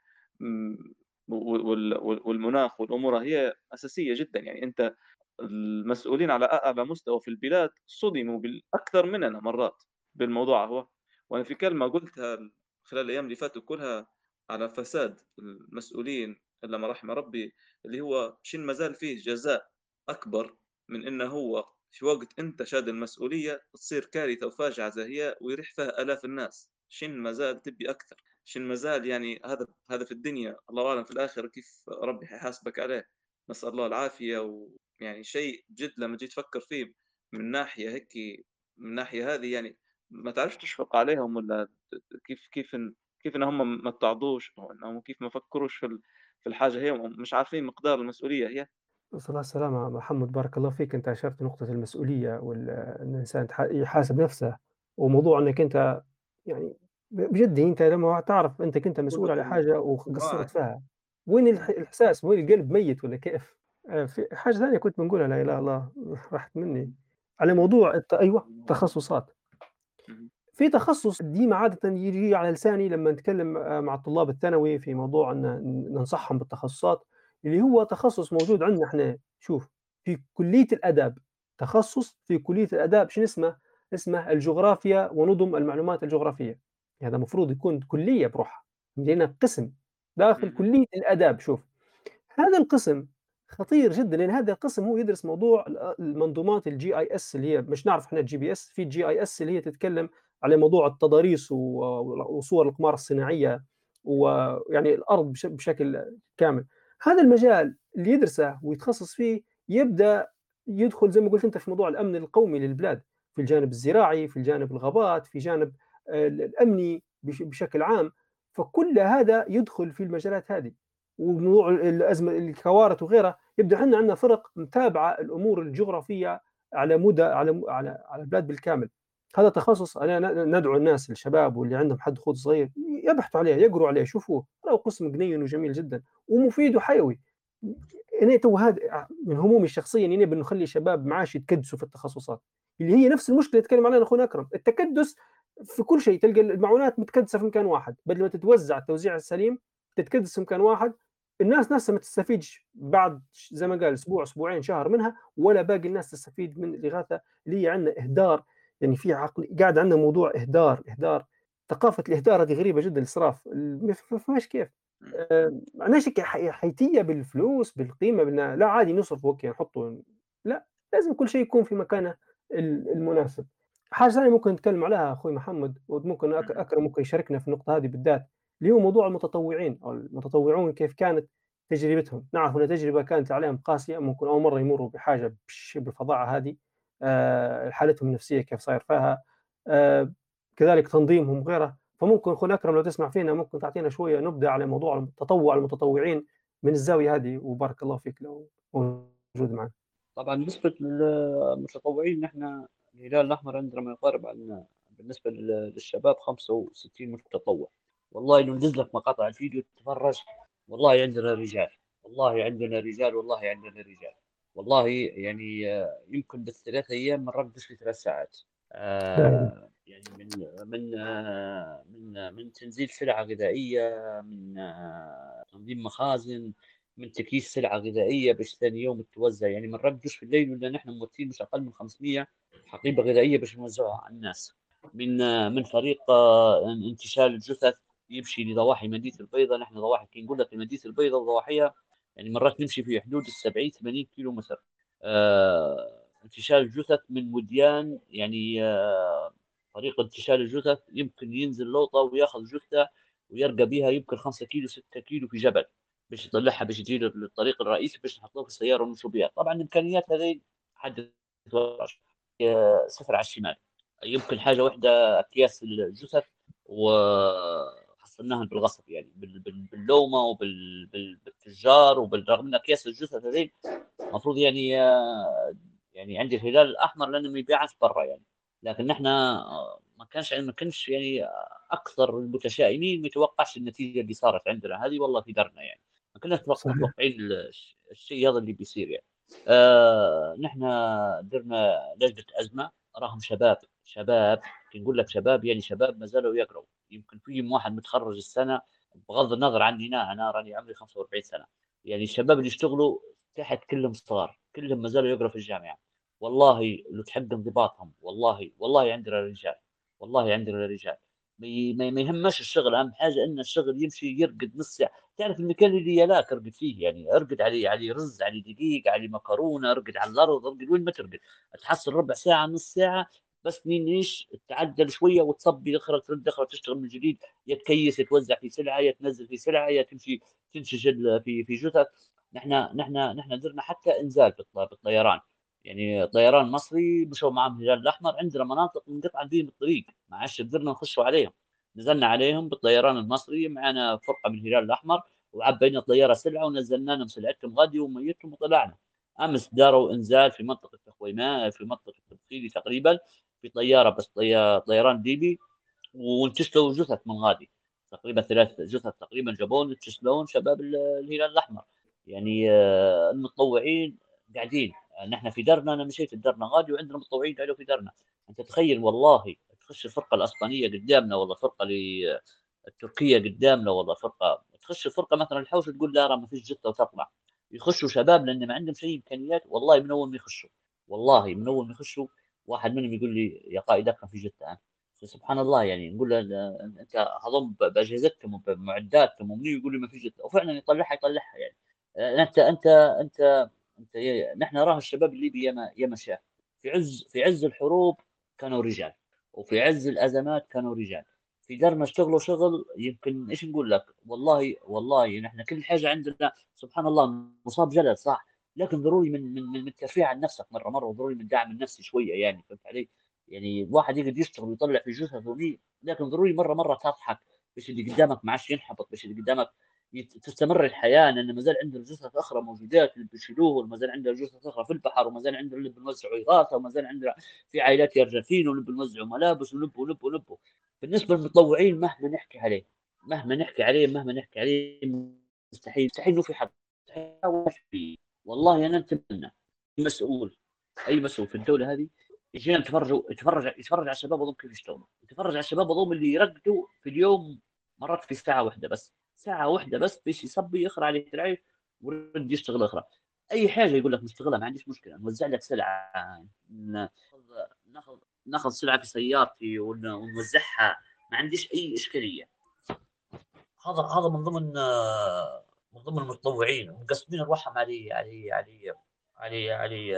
B: والمناخ والأمور هي أساسية جدًا، يعني أنت المسؤولين على أعلى مستوى في البلاد صُدموا أكثر مننا مرات بالموضوع هو، وأنا في كلمة قُلتها خلال الأيام اللي فاتوا كلها على فساد المسؤولين إلا ما رحم ربي، اللي هو شن ما زال فيه جزاء أكبر من إنه هو في وقت أنت شاد المسؤولية تصير كارثة وفاجعة زي هي ويريح فيها آلاف الناس، شن ما زال تبي أكثر، شن ما زال يعني هذا هذا في الدنيا، الله أعلم في الآخرة كيف ربي حيحاسبك عليه، نسأل الله العافية ويعني شيء جد لمّا تجي تفكر فيه من ناحية هيك من الناحية هذه يعني ما تعرفش تشفق عليهم ت كيف كيف إن كيف إن هم ما اتعظوش أو إنهم كيف ما فكروش في في الحاجة هي ومش عارفين مقدار المسؤولية هي.
A: الله السلامة محمد بارك الله فيك أنت أشرت نقطة المسؤولية وال إن الإنسان تح يحاسب نفسه، وموضوع إنك أنت يعني بجد أنت لمّا تعرف أنت كنت مسؤول على حاجة وقصّرت. فيها، وين الإحساس وين القلب ميت والّا كيف؟ آآ في حاجة ثانية كنت بنقولها لا إله إلا الله <laughs> راحت مني، على موضوع الت أيوه التخصصات. في تخصُّص ديما عادةً ييجي على لساني لمّا نتكلّم آآ مع الطلاب الثانوي في موضوع إن ن ننصحهم بالتخصُّصات، اللي هو تخصُّص موجود عندنا إحنا. شوف، في كلية الآداب، تخصُّص في كلية الآداب شنو اسمه؟ اسمه الجغرافيا ونظم المعلومات الجغرافية، هذا المفروض يكون كلية بروحها، لأنه قسم داخل
B: اهم.
A: كلية الآداب شوف، هذا القسم خطير جدًا، لأن هذا القسم هو يدرس موضوع ال المنظومات الGIS اللي هي مش نعرف إحنا الGPS في الGIS اللي هي تتكلم على موضوع التضاريس وصور الأقمار الصناعية، ويعني الأرض بش بشكل كامل. هذا المجال اللي يدرسه ويتخصص فيه يبدأ يدخل زي ما قُلت أنت في موضوع الأمن القومي للبلاد، في الجانب الزراعي، في الجانب الغابات، في جانب آآ ال الأمني بش بشكل عام، فكل هذا يدخل في المجالات هذه. وموضوع ال الأزمة الكوارث وغيرها، يبدأ إحنا عندنا فرق متابعة الأمور الجغرافية على مدى على على على البلاد بالكامل. هذا تخصص أنا ن ندعو الناس الشباب واللي عندهم حد خوض صغير يبحثوا عليه، يقروا عليه، يشوفوه، راهو قسم قنيّن وجميل جدًا ومفيد وحيوي. أنا تو هذا من همومي الشخصية إني نبي نخلي الشباب معاش يتكدسوا في التخصصات، اللي هي نفس المشكلة اللي تكلم عنها أخونا أكرم، التكدس في كل شيء، تلقى المعونات متكدسة في مكان واحد، بدل ما تتوزع التوزيع السليم تتكدس في مكان واحد، الناس نفسها ما تستفيدش بعد زي ما قال أسبوع، أسبوعين، شهر منها، ولا باقي الناس تستفيد من الإغاثة اللي هي عندنا إهدار، يعني في عقل قاعد عندنا موضوع إهدار، إهدار، ثقافة الإهدار هذه غريبة جدًا، الإسراف، ال ما ف فماش كيف.
B: إمم.
A: آآ معناش هيك ح حيتية بالفلوس، بالقيمة، بإن لا عادي نصرفوا أوكي نحطوا لأ، لازم كل شيء يكون في مكانه ال المناسب. حاجة ثانية ممكن نتكلم عليها أخوي محمد وممكن. أكرم ممكن يشاركنا في النقطة هذه بالذات، اللي هو موضوع المتطوعين أو المتطوعون كيف كانت تجربتهم، نعرف إن تجربة كانت عليهم قاسية، ممكن أول مرة يمروا بحاجة بش بالفظاعة هذه، آآ حالتهم النفسية كيف صاير فيها، آآ كذلك تنظيمهم وغيره، فممكن أخونا أكرم لو تسمع فينا ممكن تعطينا شوية نبذة على موضوع التطوع المتطوعين من الزاوية هذه وبارك الله فيك لو موجود معنا.
C: طبعا بالنسبة للمتطوعين نحن الهلال الأحمر عندنا ما يقارب عن بالنسبة للشباب 65 متطوع. والله ندز لك مقاطع الفيديو تتفرج والله عندنا رجال والله عندنا رجال والله عندنا رجال. والله يعني يمكن بالثلاث أيام ما نردش في ثلاث ساعات. آه يعني من من آه من من تنزيل سلعة غذائية من آه تنظيم مخازن من تكييس سلعة غذائية باش ثاني يوم توزع. يعني ما نردش في الليل ولا نحن موتين مش أقل من 500 حقيبة غذائية باش نوزعها على الناس. من آه من فريق آه انتشال الجثث يمشي لضواحي مدينة البيضاء نحن ضواحي كي نقول لك مدينة البيضاء وضواحيها يعني مرات نمشي في حدود ال 70 80 كيلو متر. آه انتشال الجثث من وديان يعني آه طريقة انتشال الجثث يمكن ينزل لوطة وياخذ جثة ويرقى بها يمكن 5 كيلو 6 كيلو في جبل باش يطلعها باش يجي للطريق الرئيسي باش نحطوها في السيارة ونمشوا بها. طبعا الإمكانيات هذه حد صفر على الشمال. يمكن حاجة واحدة أكياس الجثث و حصلناها بالغصب يعني باللومة وبالتجار وبالرغم ان اكياس الجثث هذيل المفروض يعني يعني عندي الهلال الأحمر لأنه ما يبيعش برا يعني. لكن نحن ما كانش ما كانش يعني أكثر المتشائمين ما يتوقعش النتيجة اللي صارت عندنا. هذه والله في درنا يعني. ما كنا متوقعين الشيء هذا اللي بيصير يعني. آه نحن درنا لجنة أزمة راهم شباب شباب نقول لك شباب يعني شباب ما زالوا يقروا يمكن فيهم واحد متخرج السنة بغض النظر عني أنا أنا راني عمري 45 سنة. يعني الشباب اللي يشتغلوا تحت كلهم صغار كلهم ما زالوا يقروا في الجامعة. والله لو تحب انضباطهم والله والله عندنا رجال والله عندنا رجال ما يهمش الشغل أهم حاجة إن الشغل يمشي يرقد نص ساعة. تعرف المكان اللي يلاك ارقد فيه يعني ارقد عليه عليه رز عليه دقيق عليه مكرونة ارقد على الأرض ارقد وين ما ترقد. تحصل ربع ساعة نص ساعة بس مين إيش تعدل شوية وتصبي أخرى ترد أخرى تشتغل من جديد. يا تكيس توزع في سلعة يا تنزل في سلعة يا تمشي تنشج في في جثث. نحن نحن نحن درنا حتى إنزال بالطيران يعني طيران مصري مشوا معهم الهلال الأحمر عندنا مناطق منقطعة بهم الطريق. ما عادش قدرنا نخشوا عليهم. نزلنا عليهم بالطيران المصري معنا فرقة من الهلال الأحمر وعبينا الطياره سلعة ونزلنا لهم سلعتهم غادي وميتهم وطلعنا. أمس داروا إنزال في منطقة تخويماء في منطقة تبخيلي تقريبا. في طيارة بس طيران ليبي وانتشلوا جثث من غادي تقريبا ثلاث جثث تقريبا جابون انتشلون شباب الهلال الأحمر. يعني آه، المتطوعين قاعدين. نحن في درنا أنا مشيت درنا غادي وعندنا متطوعين قاعدين في درنا. أنت تخيل والله تخش الفرقة الأسبانية قدامنا والله فرقة التركيه قدامنا والله فرقة. تخش الفرقة مثلا الحوش تقول لا ما فيش جثة وتطلع. يخشوا شباب لأن ما عندهم شيء إمكانيات والله من أول ما يخشوا. والله من أول ما يخشوا واحد منهم يقول لي يا قائد أكرم في جده سبحان الله يعني نقول له أنت هضم باجهزتكم وبمعداتكم ومني يقول لي ما في جده وفعلا يطلعها يطلعها يعني. أنت أنت أنت أنت نحن نراه الشباب الليبي ياما ياما شاف في عز في عز الحروب كانوا رجال وفي عز الأزمات كانوا رجال. في دارنا اشتغلوا شغل يمكن إيش نقول لك؟ والله والله نحن كل حاجة عندنا سبحان الله مصاب جلد صح؟ لكن ضروري من من من الترفيه عن نفسك مرة مرة وضروري من الدعم النفسي شوية يعني فهمت علي؟ يعني الواحد يقدر يشتغل ويطلع في جثثه دي لكن ضروري مرة مرة تضحك باش اللي قدامك ما عادش ينحبط باش اللي قدامك تستمر الحياة لأن ما زال عندنا جثث أخرى موجودات اللي بيشيلوه وما زال عندنا جثث أخرى في البحر وما زال عندنا اللي بنوزعوا إغاثة وما زال عندنا في عائلات يرجفين ونبي نوزعوا ملابس ونب ونب ونب بالنسبة للمتطوعين مهما نحكي عليه مهما نحكي عليه مهما نحكي عليه مستحيل مستحيل إنه في حد مستحيل والله أنا أتمنى مسؤول أي مسؤول في الدولة هذه يجينا نتفرج يتفرج يتفرج على الشباب هذول كيف يشتغلوا يتفرج على الشباب هذول اللي يرقدوا في اليوم مرات في ساعه واحدة بس. ساعة واحدة بس باش يصبي يخرع عليه العيش ويرد يشتغل أخرى أي حاجة يقول لك نشتغلها ما عنديش مشكلة نوزع لك سلعة ناخذ ناخذ سلعة في سيارتي ونوزعها ما عنديش أي إشكالية. هذا هذا من ضمن من ضمن المتطوعين ومقسمين ارواحهم علي علي علي علي علي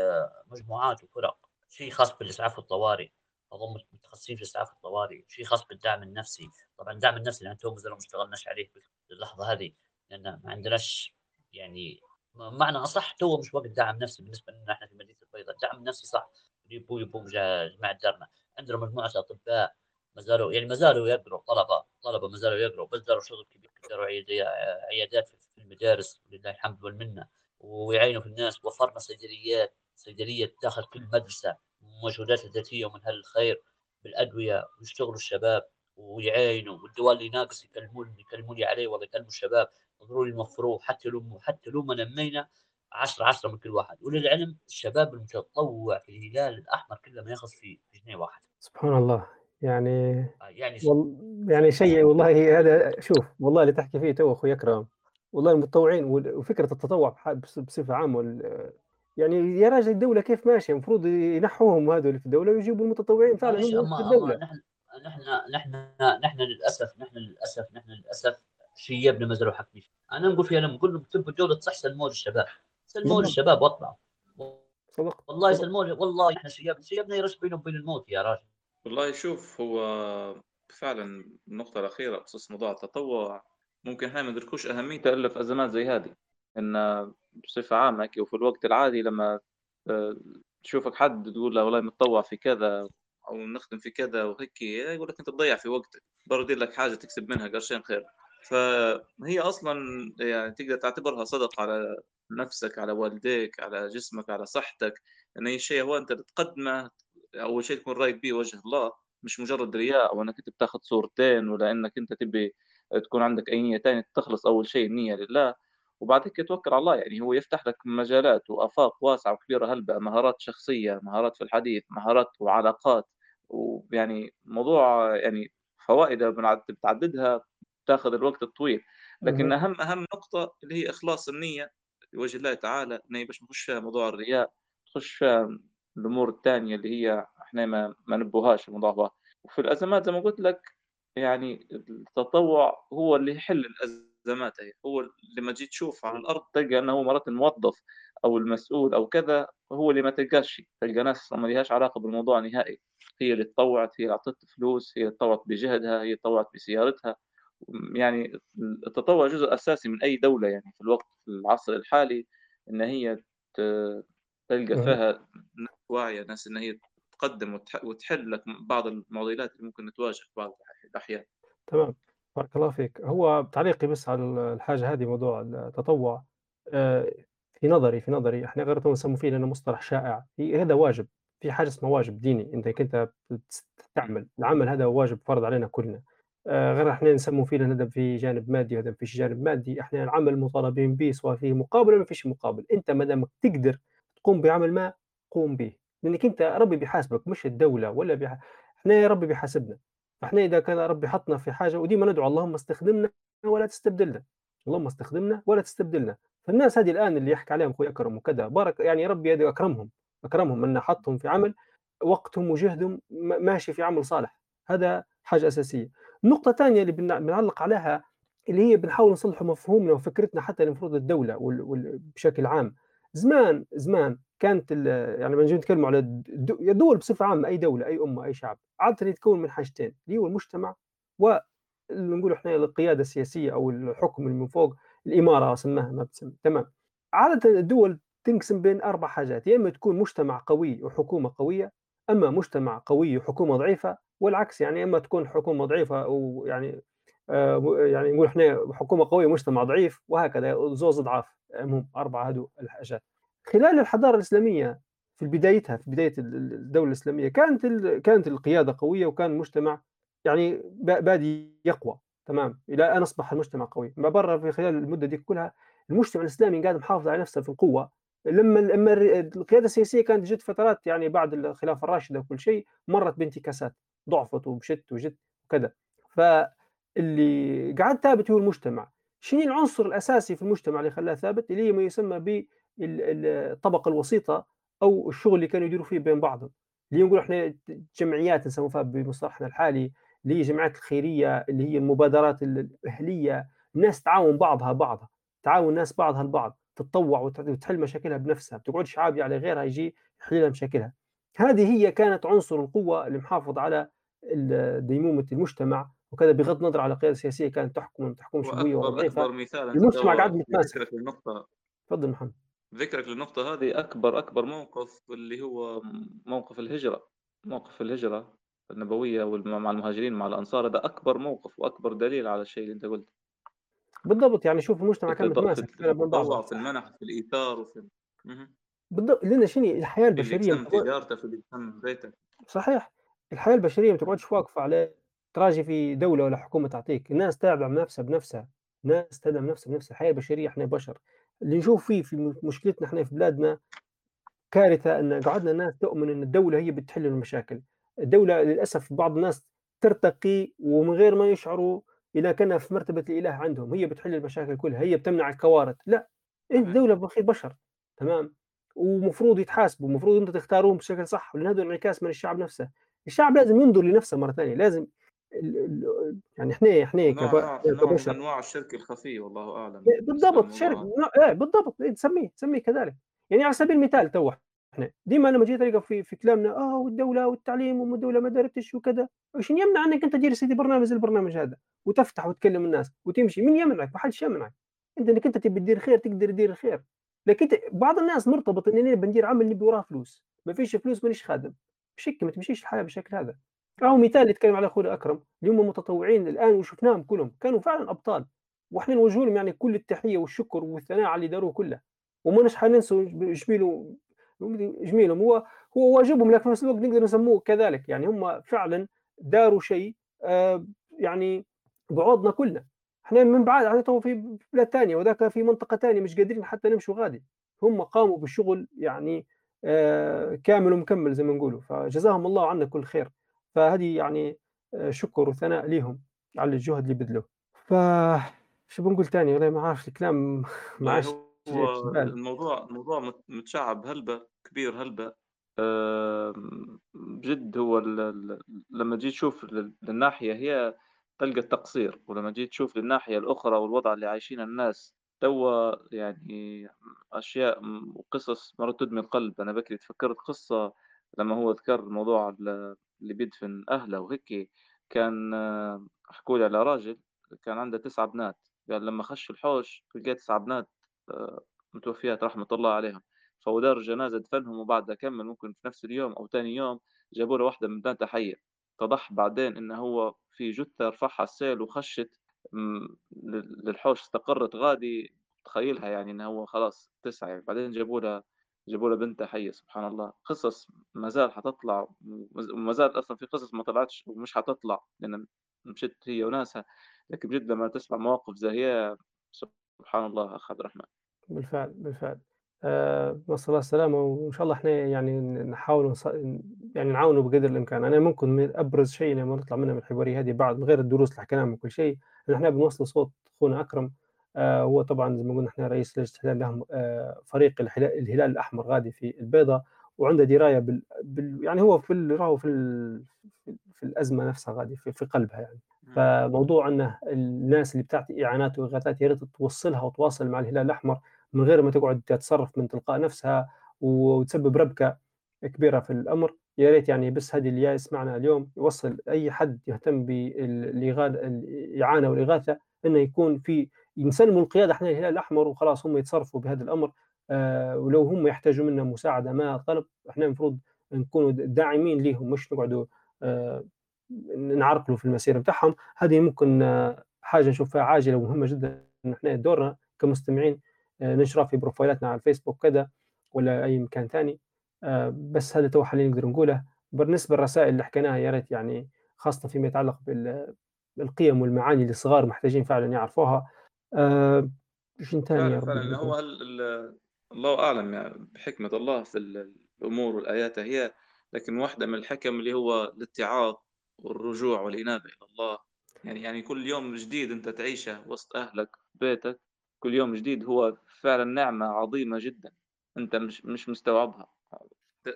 C: مجموعات وفرق. شيء خاص بالإسعاف والطوارئ. أظن متخصصين في اسعاف الطوارئ شيء خاص بالدعم النفسي. طبعا الدعم النفسي لأن تو ما اشتغلناش عليه اللحظة هذه لأن ما عندناش يعني معنى أصح تو مش وقت دعم نفسي بالنسبة لنا إحنا في مدينة البيضاء. الدعم النفسي صح. يبو يبو جماعة درنا. عندنا مجموعة أطباء ما زالوا يعني ما زالوا يقروا طلبة طلبة ما زالوا يقروا بس داروا شغل كبير داروا عيادات في المدارس ولله الحمد والمنة. ويعينوا في الناس وفرنا صيدليات صيدليه داخل كل مدرسة مجهودات الذاتية ومن الخير بالأدوية ويشتغلوا الشباب ويعينوا والدواء اللي ناقص يكلمون يكلموني عليه ولا يكلموا الشباب ضروري يوفروه حتى لو حتى لو ما نمينا 10 10 من كل واحد. وللعلم الشباب المتطوع في الهلال الأحمر كله ما ياخذ في جنيه واحد.
A: سبحان الله. يعني
C: آه، يعني
A: وال... يعني شيء والله هذا شوف والله اللي تحكي فيه تو أخوي أكرم والله المتطوعين وفكرة التطوع بصفة عامة وال... يعني يا راجل الدولة كيف ماشية؟ المفروض ينحوهم هذول في الدولة ويجيبوا المتطوعين فعلا
C: في الدولة. نحن نحن نحن نحن للأسف نحن للأسف نحن للأسف شيبنا ما زالوا حاكمين أنا نقول فيها أنا نقول لهم تبوا الدولة تصح سلموا الشباب. سلموا الشباب واطلعوا. والله سلموا والله إحنا شيبنا شيبنا يرش بينهم وبين الموت يا راجل.
B: والله شوف هو فعلا النقطة الأخيرة بخصوص موضوع التطوع. ممكن إحنا ما ندركوش أهميته إلا في أزمات زي هذه. إن بصفة عامة وفي الوقت العادي لما آه، تشوفك حد تقول له والله متطوع في كذا أو نخدم في كذا وهيك يقول لك أنت تضيع في وقتك. برضه لك حاجة تكسب منها قرشين خير. فهي أصلا يعني تقدر تعتبرها صدقه على نفسك على والديك على جسمك على صحتك إن أي شيء هو أنت تقدمه أول شيء تكون رايد به وجه الله. مش مجرد رياء أو انك أنت بتاخذ صورتين ولا إنك أنت تبي تكون عندك أي نية ثانية تخلص أول شيء النية لله وبعد هيك توكل على الله. يعني هو يفتح لك مجالات وآفاق واسعة وكبيرة. هلبة مهارات شخصية مهارات في الحديث مهارات وعلاقات؟ ويعني موضوع يعني فوائده بتعددها تاخذ الوقت الطويل. لكن أهم أهم نقطة اللي هي إخلاص النية لوجه الله تعالى انه باش نخش فيها موضوع الرياء نخش فيها الأمور الثانية اللي هي إحنا ما ما نبوهاش الموضوع. هو وفي الأزمات زي ما قلت لك يعني التطوع هو اللي يحل الأزمات هي. هو اللي ما تجي تشوف على الأرض تلقى إنه مرات الموظف أو المسؤول أو كذا هو اللي ما تلقاش شيء تلقى ناس ما لهاش علاقة بالموضوع نهائي. هي اللي تطوعت هي اللي اعطت فلوس هي اللي تطوعت بجهدها هي تطوعت بسيارتها. يعني التطوع جزء أساسي من أي دولة يعني في الوقت في العصر الحالي إن هي تلقى فيها ناس واعية ناس إن هي تقدم وتحل لك بعض المعضلات اللي ممكن تواجه في بعض الأحيان.
A: تمام. بارك الله فيك. هو تعليقي بس على الحاجة هذه موضوع التطوع. آه، في نظري في نظري إحنا غير نسميه فيه لأنه مصطلح شائع. هذا واجب. في حاجة اسمها واجب ديني. أنت كنت تعمل العمل هذا واجب فرض علينا كلنا. آه، غير إحنا نسموا فيه الهدف في جانب مادي وهدف في جانب مادي. إحنا العمل مطالبين به سواء فيه مقابل ولا ما فيش مقابل. أنت ما دامك تقدر تقوم بعمل ما قوم به. لأنك أنت ربي بيحاسبك مش الدولة ولا بيح... إحنا يا ربي بيحاسبنا. فاحنا إذا كان ربي حطنا في حاجة وديما ندعو اللهم استخدمنا ولا تستبدلنا. اللهم استخدمنا ولا تستبدلنا. فالناس هذه الآن اللي يحكي عليهم أخوي أكرم وكذا بارك يعني ربي أكرمهم أكرمهم انه حطهم في عمل وقتهم وجهدهم ماشي في عمل صالح. هذا حاجة أساسية. النقطة الثانية اللي بنعلق عليها اللي هي بنحاول نصلحوا مفهومنا وفكرتنا حتى المفروض الدولة بشكل عام. زمان زمان كانت يعني بنجي نتكلم على الدول بصفة عامة أي دولة أي أمة أي شعب عادة يتكون من حاجتين اللي هو المجتمع و نقول إحنا القيادة السياسية أو الحكم اللي من فوق الإمارة سماها ما بتسمى تمام. عادة الدول تنقسم بين أربع حاجات يا إما تكون مجتمع قوي وحكومة قوية أما مجتمع قوي وحكومة ضعيفة والعكس يعني إما تكون حكومة ضعيفة أو يعني آه يعني نقول إحنا حكومة قوية مجتمع ضعيف وهكذا زوز أضعاف المهم أربعة هذو الحاجات. خلال الحضارة الإسلامية في بدايتها في بداية الدولة الإسلامية كانت كانت القيادة قوية وكان المجتمع يعني بادي يقوى تمام؟ إلى أن أصبح المجتمع قوي. ما برا في خلال المدة دي كلها المجتمع الإسلامي قاعد محافظ على نفسه في القوة. لما لما القيادة السياسية كانت جت فترات يعني بعد الخلافة الراشدة وكل شيء مرت بانتكاسات ضعفت ومشت وجت وكذا. فاللي قعد ثابت هو المجتمع. شنو العنصر الأساسي في المجتمع اللي خلاه ثابت؟ اللي هي ما يسمى بالطبقه الوسيطة أو الشغل اللي كانوا يديروا فيه بين بعضهم. اللي نقول إحنا جمعيات نسموها بمصطلحنا الحالي اللي هي جمعيات الخيرية اللي هي المبادرات الأهلية. الناس تعاون بعضها بعضها تعاون الناس بعضها البعض تتطوع وتحل مشاكلها بنفسها. ما تقعدش عابي على غيرها يجي يحل لها مشاكلها. هذه هي كانت عنصر القوة اللي محافظ على ديمومة المجتمع. وكذا بغض النظر على قيادة سياسية كانت تحكم ولا تحكمش قويه
B: ولا ضعيفه
A: المجتمع قاعد متماسك. ذكرك للنقطه تفضل محمد.
B: ذكرك للنقطة هذه أكبر أكبر موقف اللي هو موقف الهجرة موقف الهجرة النبوية والم مع المهاجرين مع الأنصار هذا أكبر موقف وأكبر دليل على الشيء اللي أنت قُلته.
A: بالضبط، يعني شوف المجتمع كان متماسك
B: في. التطوع، في المنح، في الإيثار، وفي.
A: بالضبط، لأن شنو الحياة
B: في اللي في اللي بيتك.
A: صحيح، الحياة البشرية ما تقعدش واقفة على تراجي في دولة والّا حكومة تعطيك، الناس تدعم نفسها بنفسها، ناس تدعم نفسها بنفسها، الحياة البشرية إحنا بشر، اللي نشوف فيه في مشكلتنا إحنا في بلادنا كارثة إن قعدنا ناس تؤمن إن الدولة هي بتحل المشاكل، الدولة للأسف بعض الناس ترتقي ومن غير ما يشعروا إلى كأنها في مرتبة الإله عندهم، هي بتحل المشاكل كلها، هي بتمنع الكوارث، لأ،
B: صحيح.
A: الدولة بالأخير بشر، تمام، ومفروض يتحاسبوا، المفروض أنتم تختاروهم بشكل صح، لأن هذا انعكاس من الشعب نفسه، الشعب لازم ينظر لنفسه مرة ثانية، لازم يعني
B: نوع من
A: كبشر.
B: أنواع الشرك الخفي والله
A: ب
B: بالنسبة
A: بالضبط شرك.
B: للموضوع هذا.
A: ن إيه بالضبط. إيه تسميه تسميه كذلك، يعني على سبيل المثال تو إحنا ديما لمّا جيت ألقى في في كلامنا آه والدولة والتعليم وما الدولة ما دارتش وكذا، وش يمنع إنك أنت تدير سيدي برنامج البرنامج هذا، وتفتح وتكلم الناس وتمشي، من يمنعك؟ ما حدش يمنعك، أنت إنك أنت تبي تدير خير تقدر تدير الخير، لكن بعض الناس مرتبط أنا بندير عمل نبي وراه فلوس، ما فيش فلوس مانيش خادم، هيك ما تمشيش الحياة بالشكل هذا، أهو مثال اللي يتكلم عليه أخونا أكرم، اللي هم متطوعين الآن وشفناهم كلهم، كانوا فعلًا أبطال. وإحنا نوجه لهم يعني كل التحية والشكر والثناء على اللي داروه كله، وماناش حننسوا ج جميلو جميلهم هو هو واجبهم لكن في نفس الوقت نقدر نسموه كذلك، يعني هم فعلًا داروا شيء آآ يعني بعوضنا كلنا، إحنا من بعد تو في بلاد تانية وذاك في منطقة تانية مش قادرين حتى نمشوا غادي، هم قاموا بشغل يعني آآ كامل ومكمل زي ما نقولوا، فجزاهم الله عنا كل خير، فهذه يعني آآ شكر وثناء ليهم على الجهد اللي بذلوه. ف شو بنقول تاني؟ والله ما عارف الكلام <laughs> ما عادش
B: الموضوع الموضوع مت متشعّب هلبة، كبير هلبة، آمم، بجد هو لمّا تيجي تشوف لل للناحية هي تلقى التقصير، ولمّا تيجي تشوف للناحية الأخرى والوضع اللي عايشينه الناس توا يعني أشياء وقصص مرات تدمي القلب، أنا بكري تفكّرت قصة لمّا هو ذكر موضوع اللي بيدفن أهله وهيك، كان حكوا لي على راجل كان عنده 9 بنات، قال لمّا خش الحوش لقى 9 بنات آآ متوفيات رحمة الله عليهم، فهو دار جنازة دفنهم وبعدها كمّل ممكن في نفس اليوم أو تاني يوم جابوا له واحدة من بناته حية، اتضح بعدين إنه هو في جثة رفعها السيل وخشت للحوش استقرت غادي تخيّلها يعني إنه هو خلاص 9 يعني، بعدين جابوا لها جابوا لها بنتها حية سبحان الله، قصص ما زال حتطلع وما زالت أصلًا في قصص ما طلعتش ومش حتطلع لأن مشت هي وناسها، لكن بجد لمّا تسمع مواقف زي هي سبحان الله أخ عبد الرحمن.
A: بالفعل، بالفعل. آآ نسأل الله السلامة وإن شاء الله إحنا يعني نحاول نص يعني نعاونوا بقدر الإمكان. أنا ممكن من أبرز شيء لمّا نطلع منها من الحوارية هذه بعد غير الدروس اللي حكيناها من كل شيء، إحنا بنوصّل صوت أخونا أكرم هو طبعًا زي ما قلنا إحنا رئيس لجنة الهلال الأحمر آآ فريق الهلا الهلال الأحمر غادي في البيضا وعنده دراية بال بال يعني هو في راهو في ال في الأزمة نفسها غادي في في قلبها يعني. فموضوع إنه الناس اللي بتعطي إعانات وإغاثات يا ريت توصّلها وتواصل مع الهلال الأحمر من غير ما تقعد تتصرف من تلقاء نفسها وتسبب ربكة كبيرة في الأمر، يا ريت يعني بس هذه اللي يسمعنا اليوم يوصّل أي حد يهتم بال الإغا الإعانة والإغاثة إنه يكون في نسلموا القيادة إحنا الهلال الأحمر وخلاص هم يتصرفوا بهذا الأمر، آآ ولو هم يحتاجوا منا مساعدة ما طلب إحنا المفروض نكونوا داعمين ليهم مش نقعدوا آآ نعرقلوا في المسيرة بتاعهم، هذه ممكن آه، حاجة نشوفها عاجلة ومهمة جدًا. إن إحنا دورنا كمستمعين آآ ننشرها في بروفايلاتنا على الفيسبوك كذا ولا أي مكان تاني، آآ بس هذا تو حاليًا نقدر نقوله. بالنسبة للرسائل اللي حكيناها يا ريت يعني خاصةً فيما يتعلق بال بالقيم والمعاني اللي الصغار محتاجين فعلًا يعرفوها. تاني يا
B: فعلًا، فعلًا، اللي؟ هو ال ال الله أعلم يعني بحكمة الله في ال الأمور والآيات هي، لكن واحدة من الحكم اللي هو الاتعاظ والرجوع والإنابة إلى الله، يعني يعني كل يوم جديد أنت تعيشه وسط أهلك في بيتك، كل يوم جديد هو فعلًا نعمة عظيمة جدًا، أنت مش مش مستوعبها،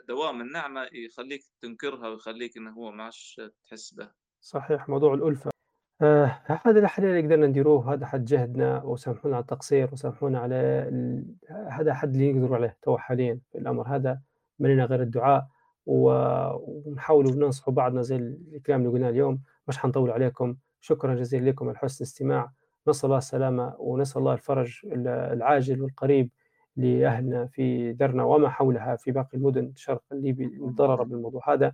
B: دوام النعمة يخلّيك تنكرها ويخلّيك إنه هو ما عادش تحس بها.
A: صحيح موضوع الألفة. آآ هذا الحل اللي قدرنا نديروه، هذا حد جهدنا وسامحونا على التقصير وسامحونا على ال هذا حد اللي نقدروا عليه توا حاليًا في الأمر هذا، ما لنا غير الدعاء و ونحاولوا ننصحوا بعضنا زي الكلام اللي قلناه اليوم، مش حنطوّل عليكم، شكرًا جزيلًا لكم على حسن الاستماع، نسأل الله السلامة ونسأل الله الفرج ال العاجل والقريب لأهلنا في درنا وما حولها في باقي المدن الشرق الليبي
B: آمين.
A: بالموضوع هذا،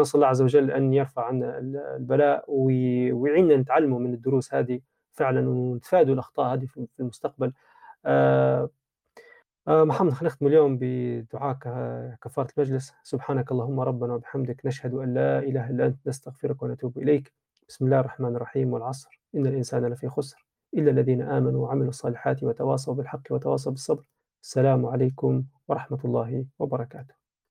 A: نسأل الله عز وجل أن يرفع عنا ال البلاء وي ويعيننا نتعلموا من الدروس هذه فعلًا ونتفادوا الأخطاء هذه في المستقبل. آآ آآ محمد نختم اليوم بدعاء ك كفارة المجلس، سبحانك اللهم ربنا وبحمدك نشهد أن لا إله إلا أنت نستغفرك ونتوب إليك. بسم الله الرحمن الرحيم والعصر إن الإنسان لفي خسر إلا الذين آمنوا وعملوا الصالحات وتواصوا بالحق وتواصوا بالصبر. السلام عليكم ورحمة الله وبركاته.